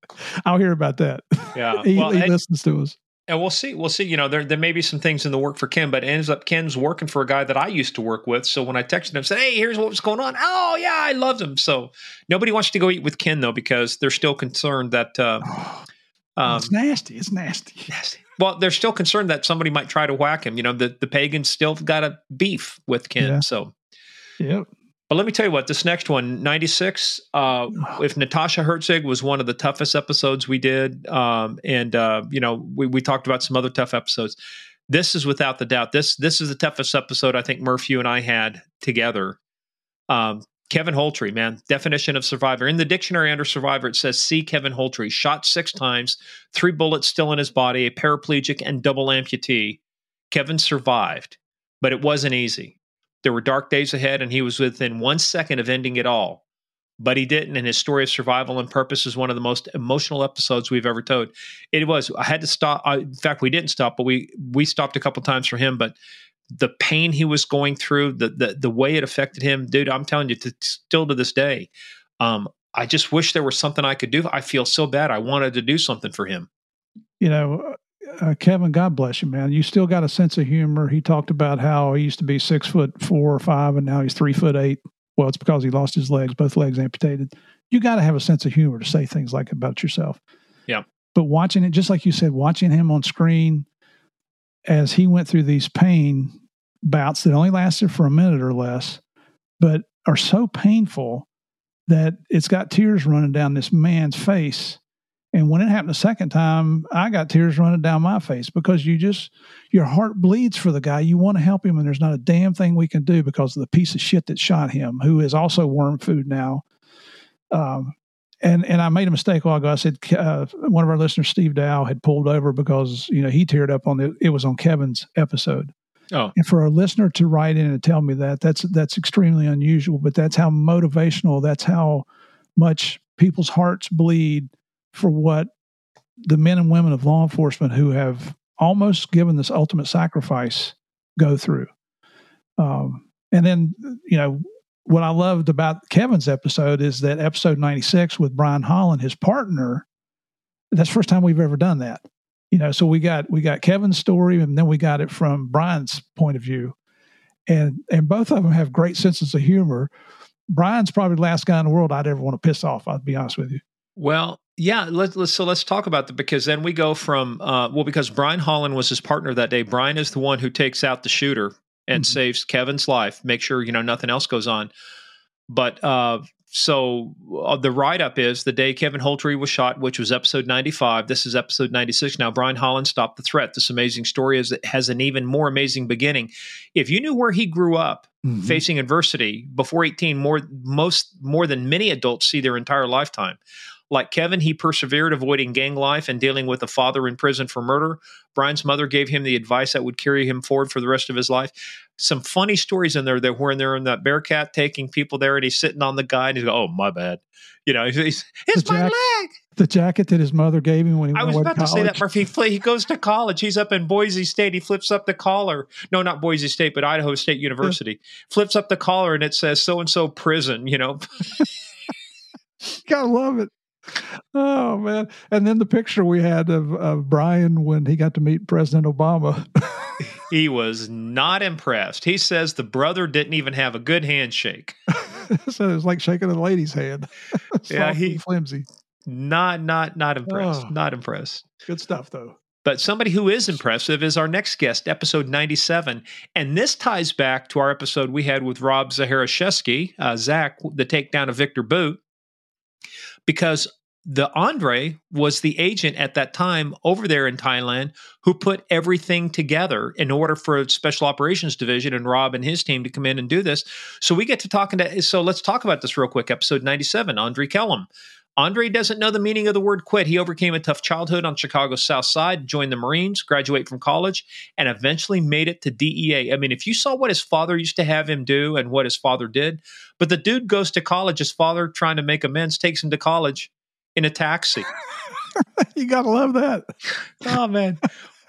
I'll hear about that. Yeah, he, well, he and- listens to us. And we'll see. We'll see. You know, there there may be some things in the work for Ken, but it ends up Ken's working for a guy that I used to work with. So when I texted him, said, "Hey, here's what was going on." Oh yeah, I loved him. So nobody wants to go eat with Ken though because they're still concerned that. Uh, um, it's nasty. It's nasty. nasty. Well, they're still concerned that somebody might try to whack him. You know, the the pagans still got a beef with Ken. Yeah. So, Yep. But let me tell you what. This next one, ninety six. Uh, if Natasha Herzig was one of the toughest episodes we did, um, and uh, you know we, we talked about some other tough episodes. This is without the doubt. This this is the toughest episode I think Murphy you and I had together. Um, Kevin Holtry, man, definition of survivor in the dictionary under survivor it says see Kevin Holtry shot six times, three bullets still in his body, a paraplegic and double amputee. Kevin survived, but it wasn't easy. There were dark days ahead, and he was within one second of ending it all but he didn't. And his story of survival and purpose is one of the most emotional episodes we've ever told. It was. I had to stop. I, in fact, we didn't stop, but we we stopped a couple times for him. But the pain he was going through, the the the way it affected him, dude. I'm telling you, to, still to this day, um, I just wish there was something I could do. I feel so bad. I wanted to do something for him. You know, uh, Kevin, God bless you, man. You still got a sense of humor. He talked about how he used to be six foot four or five, and now he's three foot eight. Well, it's because he lost his legs, both legs amputated. You got to have a sense of humor to say things like about yourself. Yeah. But watching it, just like you said, watching him on screen as he went through these pain bouts that only lasted for a minute or less, but are so painful that it's got tears running down this man's face. And when it happened the second time, I got tears running down my face because you just, your heart bleeds for the guy. You want to help him, and there's not a damn thing we can do because of the piece of shit that shot him, who is also worm food now. Um, and and I made a mistake a while ago. I said uh, one of our listeners, Steve Dow, had pulled over because you know he teared up on the. It was on Kevin's episode. Oh. And for a listener to write in and tell me that, that's that's extremely unusual. But that's how motivational. That's how much people's hearts bleed for what the men and women of law enforcement who have almost given this ultimate sacrifice go through. Um, and then, you know, what I loved about Kevin's episode is that episode 96 with Brian Holland, his partner, that's the first time we've ever done that. You know, so we got we got Kevin's story and then we got it from Brian's point of view. And and both of them have great senses of humor. Brian's probably the last guy in the world I'd ever want to piss off, I'll be honest with you. Well, yeah. Let's, let's so let's talk about that because then we go from uh, well because Brian Holland was his partner that day. Brian is the one who takes out the shooter and Mhm. saves Kevin's life. Make sure you know nothing else goes on. But uh, so uh, the write up is the day Kevin Holtry was shot, which was episode ninety five. This is episode ninety six. Now Brian Holland stopped the threat. This amazing story is has an even more amazing beginning. If you knew where he grew up, facing adversity before 18 more most more than many adults see their entire lifetime like kevin he persevered avoiding gang life and dealing with a father in prison for murder brian's mother gave him the advice that would carry him forward for the rest of his life some funny stories in there that when they're in that bearcat taking people there and he's sitting on the guy and he's going oh my bad you know he's, it's The my leg The jacket that his mother gave him when he I was about to say that. Murphy. He He goes to college. He's up in Boise State. He flips up the collar. No, not Boise State, but Idaho State University. Flips up the collar and it says so and so prison. You know, Gotta love it. Oh man! And then the picture we had of, of Brian when he got to meet President Obama. he was not impressed. He says the brother didn't even have a good handshake. so it was like shaking a lady's hand. Yeah, he- flimsy. Not, not, not impressed. Oh. Not impressed. Good stuff though. But somebody who is impressive is our next guest, episode 97. And this ties back to our episode we had with Rob Zachariasiewicz, uh, Zach, the takedown of Viktor Bout, because the Andre was the agent at that time over there in Thailand who put everything together in order for special operations division and Rob and his team to come in and do this. So we get to talking to, so let's talk about this real quick. Episode 97, Andre Kellum. Andre doesn't know the meaning of the word quit. He overcame a tough childhood on Chicago's South Side, joined the Marines, graduate from college, and eventually made it to DEA. I mean, if you saw what his father used to have him do and what his father did, but the dude goes to college, his father trying to make amends takes him to college in a taxi. you got to love that. Oh, man.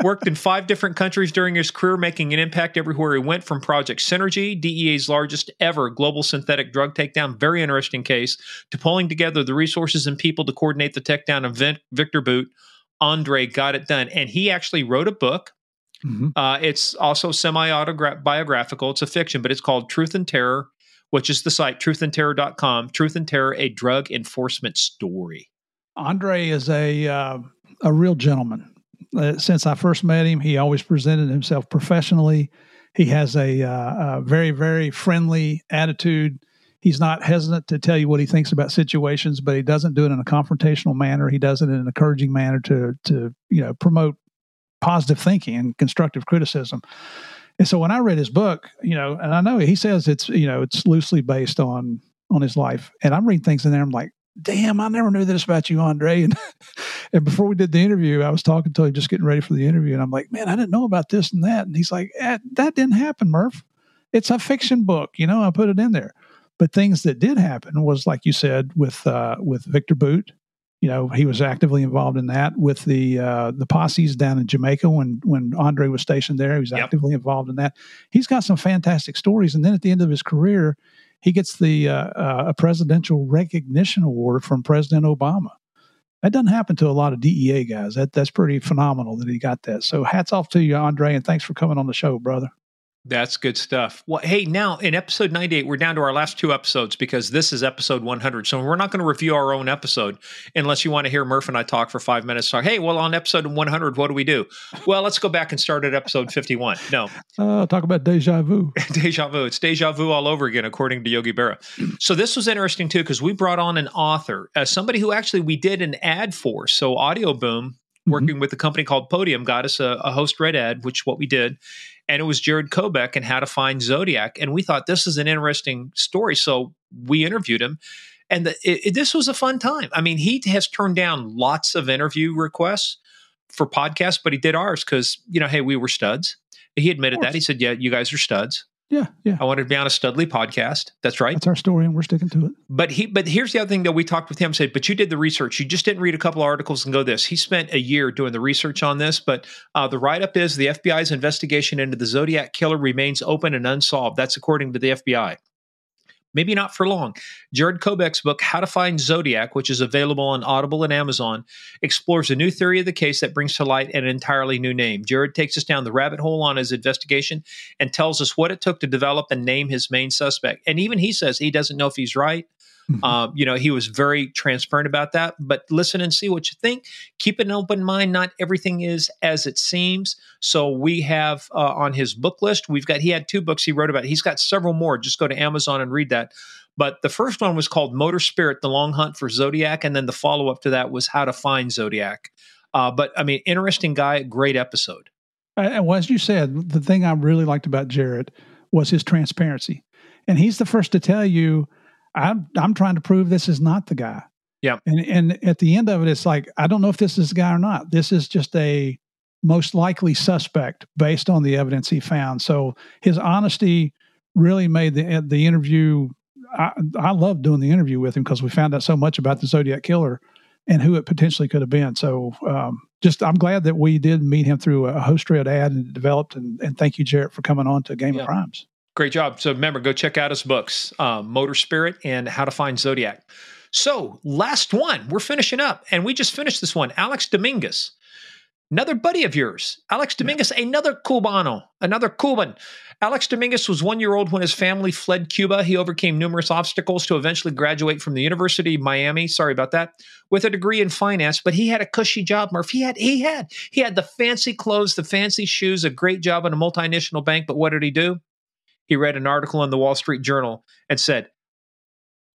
Worked in five different countries during his career, making an impact everywhere he went from Project Synergy, DEA's largest ever global synthetic drug takedown, very interesting case, to pulling together the resources and people to coordinate the takedown of Viktor Bout. Andre got it done. And he actually wrote a book. Mm-hmm. Uh, it's also semi biographical. It's a fiction, but it's called Truth and Terror, which is the site truthandterror.com. Truth and Terror, a drug enforcement story. Andre is a uh, a real gentleman. Uh, since I first met him, he always presented himself professionally. He has a, uh, a very, very friendly attitude. He's not hesitant to tell you what he thinks about situations, but he doesn't do it in a confrontational manner. He does it in an encouraging manner to, to you know, promote positive thinking and constructive criticism. And so when I read his book, you know, and I know he says it's, you know, it's loosely based on on his life, and I'm reading things in there. I'm like, damn, I never knew this about you, Andre. And, and before we did the interview, I was talking to him, just getting ready for the interview. And I'm like, man, I didn't know about this and that. And he's like, eh, that didn't happen, Murph. It's a fiction book. You know, I put it in there. But things that did happen was, like you said, with uh, with Viktor Bout. You know, he was actively involved in that with the uh, the posses down in Jamaica when when Andre was stationed there. He was yep. actively involved in that. He's got some fantastic stories. And then at the end of his career, he gets the uh, uh, a presidential recognition award from President Obama. That doesn't happen to a lot of DEA guys. That that's pretty phenomenal that he got that. So hats off to you, Andre, and thanks for coming on the show, brother. That's good stuff. Well, hey, now in episode 98, we're down to our last two episodes because this is episode 100. So we're not going to review our own episode unless you want to hear Murph and I talk for five minutes. Talk, hey, well, on episode 100, what do we do? Well, let's go back and start at episode 51. No. Uh, talk about deja vu. deja vu. It's deja vu all over again, according to Yogi Berra. so this was interesting too because we brought on an author, uh, somebody who actually we did an ad for. So Audio Boom mm-hmm. working mm-hmm. with a company called Podium got us a, a host read ad, which what we did and it was Jarett Kobek and How to Find Zodiac. And we thought this is an interesting story. So we interviewed him. And the, it, it, this was a fun time. I mean, he has turned down lots of interview requests for podcasts, but he did ours because, you know, hey, we were studs. He admitted that. He said, yeah, you guys are studs. Yeah, yeah. I wanted to be on a Studley podcast. That's right. That's our story, and we're sticking to it. But he, but here's the other thing that we talked with him. Said, but you did the research. You just didn't read a couple articles and go this. He spent a year doing the research on this. But uh, the write up is the FBI's investigation into the Zodiac killer remains open and unsolved. That's according to the FBI maybe not for long. Jarett Kobek's book, How to Find Zodiac, which is available on Audible and Amazon, explores a new theory of the case that brings to light an entirely new name. Jared takes us down the rabbit hole on his investigation and tells us what it took to develop and name his main suspect. And even he says he doesn't know if he's right. Mm-hmm. Um, you know, he was very transparent about that. But listen and see what you think. Keep an open mind. Not everything is as it seems. So we have uh, on his book list, we've got, he had two books he wrote about. He's got several more. Just go to Amazon and read that. But the first one was called Motor Spirit, The Long Hunt for Zodiac. And then the follow up to that was How to Find Zodiac. Uh, but I mean, interesting guy, great episode. And well, as you said, the thing I really liked about Jarett was his transparency. And he's the first to tell you I'm I'm trying to prove this is not the guy. Yeah. And and at the end of it, it's like I don't know if this is the guy or not. This is just a most likely suspect based on the evidence he found. So his honesty really made the the interview. I, I love doing the interview with him because we found out so much about the Zodiac killer and who it potentially could have been. So um, just I'm glad that we did meet him through a host read ad and developed. And, and thank you, Jarett, for coming on to Game yeah. of Crimes. Great job. So remember, go check out his books, um, Motor Spirit and How to Find Zodiac. So last one, we're finishing up, and we just finished this one. Alex Dominguez, another buddy of yours. Alex Dominguez, yeah. another Cubano, another Cuban. Alex Dominguez was one year old when his family fled Cuba. He overcame numerous obstacles to eventually graduate from the University of Miami. Sorry about that. With a degree in finance, but he had a cushy job, Murph. He had he had he had the fancy clothes, the fancy shoes, a great job in a multinational bank. But what did he do? He read an article in the Wall Street Journal and said,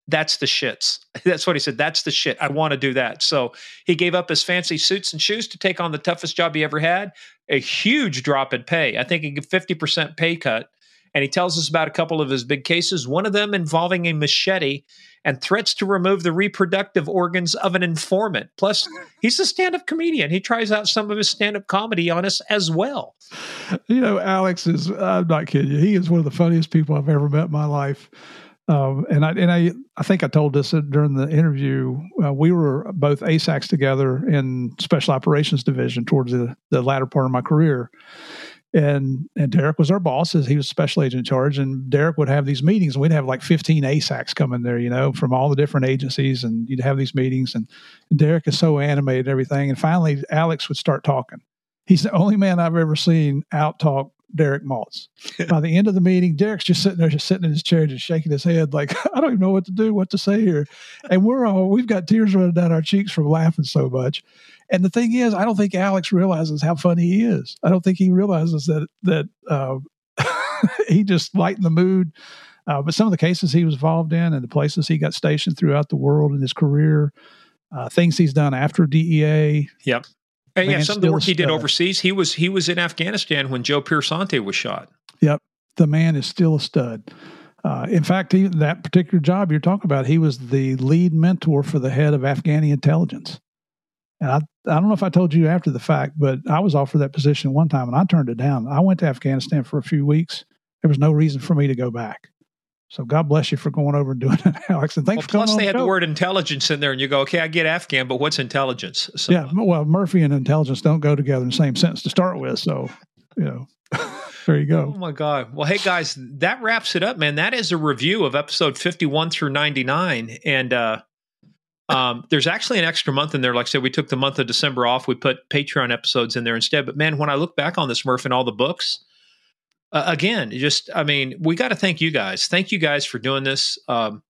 that's the shits. That's what he said. That's the shit. I want to do that. So he gave up his fancy suits and shoes to take on the toughest job he ever had. A huge drop in pay. I think gave 50% pay cut. And he tells us about a couple of his big cases, one of them involving a machete and threats to remove the reproductive organs of an informant. Plus, he's a stand up comedian. He tries out some of his stand up comedy on us as well. You know, Alex is, I'm not kidding you, he is one of the funniest people I've ever met in my life. Um, and I and I I think I told this during the interview. Uh, we were both ASACs together in Special Operations Division towards the, the latter part of my career, and and Derek was our boss as he was special agent in charge. And Derek would have these meetings, and we'd have like fifteen ASACs coming there, you know, from all the different agencies, and you'd have these meetings. And, and Derek is so animated, and everything. And finally, Alex would start talking. He's the only man I've ever seen out talk Derek Maltz. By the end of the meeting, Derek's just sitting there, just sitting in his chair, just shaking his head, like, I don't even know what to do, what to say here. And we're all, we've got tears running down our cheeks from laughing so much. And the thing is, I don't think Alex realizes how funny he is. I don't think he realizes that, that, uh, he just lightened the mood. Uh, but some of the cases he was involved in and the places he got stationed throughout the world in his career, uh, things he's done after DEA. Yep. And yeah, some of the work he did overseas. He was he was in Afghanistan when Joe Piersante was shot. Yep, the man is still a stud. Uh, in fact, he, that particular job you're talking about, he was the lead mentor for the head of Afghani intelligence. And I, I don't know if I told you after the fact, but I was offered that position one time and I turned it down. I went to Afghanistan for a few weeks. There was no reason for me to go back. So God bless you for going over and doing it, Alex. And thanks well, for coming. Plus, they had the, the word intelligence in there, and you go, okay, I get Afghan, but what's intelligence? So, yeah, well, Murphy and intelligence don't go together in the same sentence to start with. So, you know, there you go. Oh my God. Well, hey guys, that wraps it up, man. That is a review of episode fifty-one through ninety-nine, and uh, um, there's actually an extra month in there. Like I said, we took the month of December off. We put Patreon episodes in there instead. But man, when I look back on this, Murph, and all the books uh, again, just I mean, we got to thank you guys. Thank you guys for doing this. Um,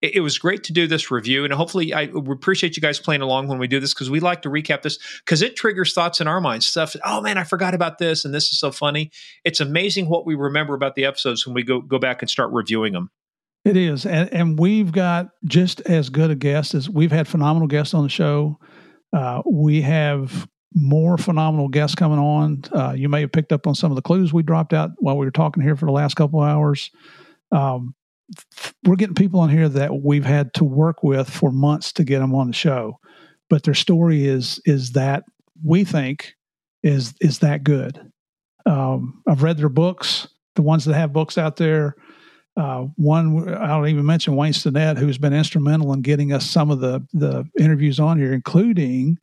it, it, was great to do this review, and hopefully, I appreciate you guys playing along when we do this because we like to recap this because it triggers thoughts in our minds. Stuff. Oh man, I forgot about this, and this is so funny. It's amazing what we remember about the episodes when we go go back and start reviewing them. It is, and, and we've got just as good a guest as we've had phenomenal guests on the show. Uh, we have more phenomenal guests coming on. Uh, you may have picked up on some of the clues we dropped out while we were talking here for the last couple hours. Um, we're getting people on here that we've had to work with for months to get them on the show, but their story is is that we think is is that good. Um, I've read their books, the ones that have books out there. Uh, one I don't even mention Wayne Stinnett, who's been instrumental in getting us some of the the interviews on here, including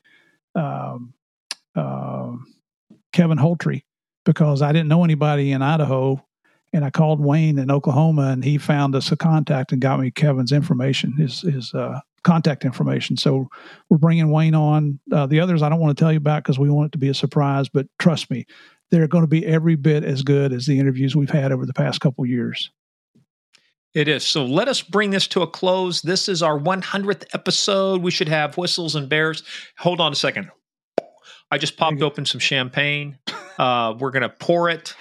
um, uh, Kevin Holtry because I didn't know anybody in Idaho. And I called Wayne in Oklahoma, and he found us a contact and got me Kevin's information, his his uh, contact information. So we're bringing Wayne on. Uh, the others I don't want to tell you about because we want it to be a surprise. But trust me, they're going to be every bit as good as the interviews we've had over the past couple years. It is. So let us bring this to a close. This is our 100th episode. We should have whistles and bears. Hold on a second. I just popped open some champagne. Uh, we're going to pour it.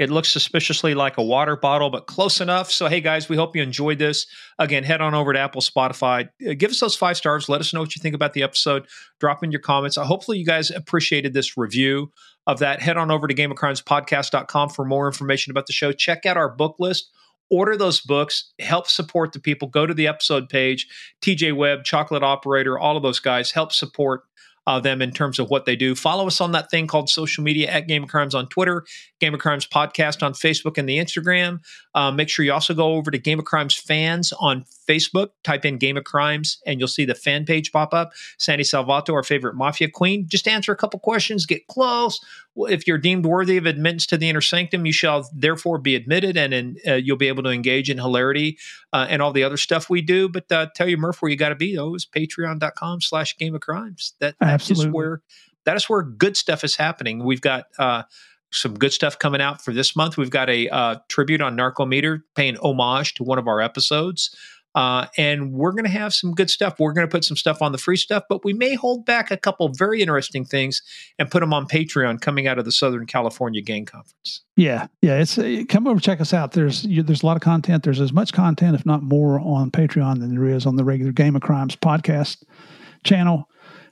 It looks suspiciously like a water bottle, but close enough. So, hey guys, we hope you enjoyed this. Again, head on over to Apple, Spotify. Uh, give us those five stars. Let us know what you think about the episode. Drop in your comments. Uh, hopefully, you guys appreciated this review of that. Head on over to gameofcrimespodcast.com for more information about the show. Check out our book list order those books, help support the people. Go to the episode page, TJ Webb, Chocolate Operator, all of those guys help support uh, them in terms of what they do. Follow us on that thing called social media at Game of Crimes on Twitter, Game of Crimes Podcast on Facebook and the Instagram. Uh, make sure you also go over to Game of Crimes fans on Facebook. Type in Game of Crimes and you'll see the fan page pop up. Sandy Salvato, our favorite mafia queen. Just answer a couple questions, get close. If you're deemed worthy of admittance to the inner sanctum, you shall therefore be admitted, and in, uh, you'll be able to engage in hilarity uh, and all the other stuff we do. But uh, tell you, Murph, where you got to be though is patreon.com slash Game of Crimes. That, that is where that is where good stuff is happening. We've got uh, some good stuff coming out for this month. We've got a uh, tribute on Narcometer paying homage to one of our episodes. Uh, and we're going to have some good stuff. We're going to put some stuff on the free stuff, but we may hold back a couple very interesting things and put them on Patreon coming out of the Southern California Gang Conference. Yeah, yeah. It's uh, come over check us out. There's you, there's a lot of content. There's as much content, if not more, on Patreon than there is on the regular Game of Crimes podcast channel.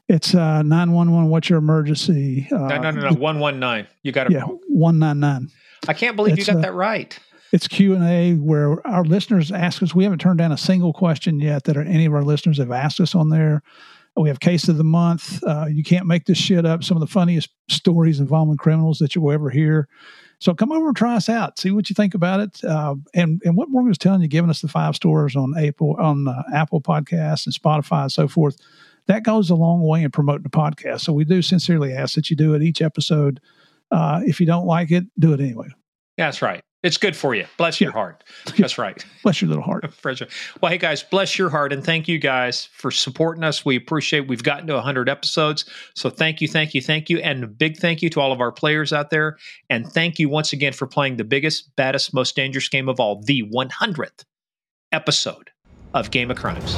It's uh, nine one one. What's your emergency? Uh, no, no, no, no. One one nine. You got it. Yeah, one nine nine. I can't believe it's, you got uh, that right. It's Q and A where our listeners ask us. We haven't turned down a single question yet that any of our listeners have asked us on there. We have case of the month. Uh, you can't make this shit up. Some of the funniest stories involving criminals that you'll ever hear. So come over and try us out. See what you think about it. Uh, and and what Morgan was telling you, giving us the five stars on Apple on uh, Apple Podcasts and Spotify and so forth. That goes a long way in promoting the podcast. So we do sincerely ask that you do it each episode. Uh, if you don't like it, do it anyway. That's right. It's good for you. Bless your heart. That's right. bless your little heart. well, hey guys, bless your heart, and thank you guys for supporting us. We appreciate. We've gotten to 100 episodes, so thank you, thank you, thank you, and a big thank you to all of our players out there, and thank you once again for playing the biggest, baddest, most dangerous game of all, the 100th episode of Game of Crimes.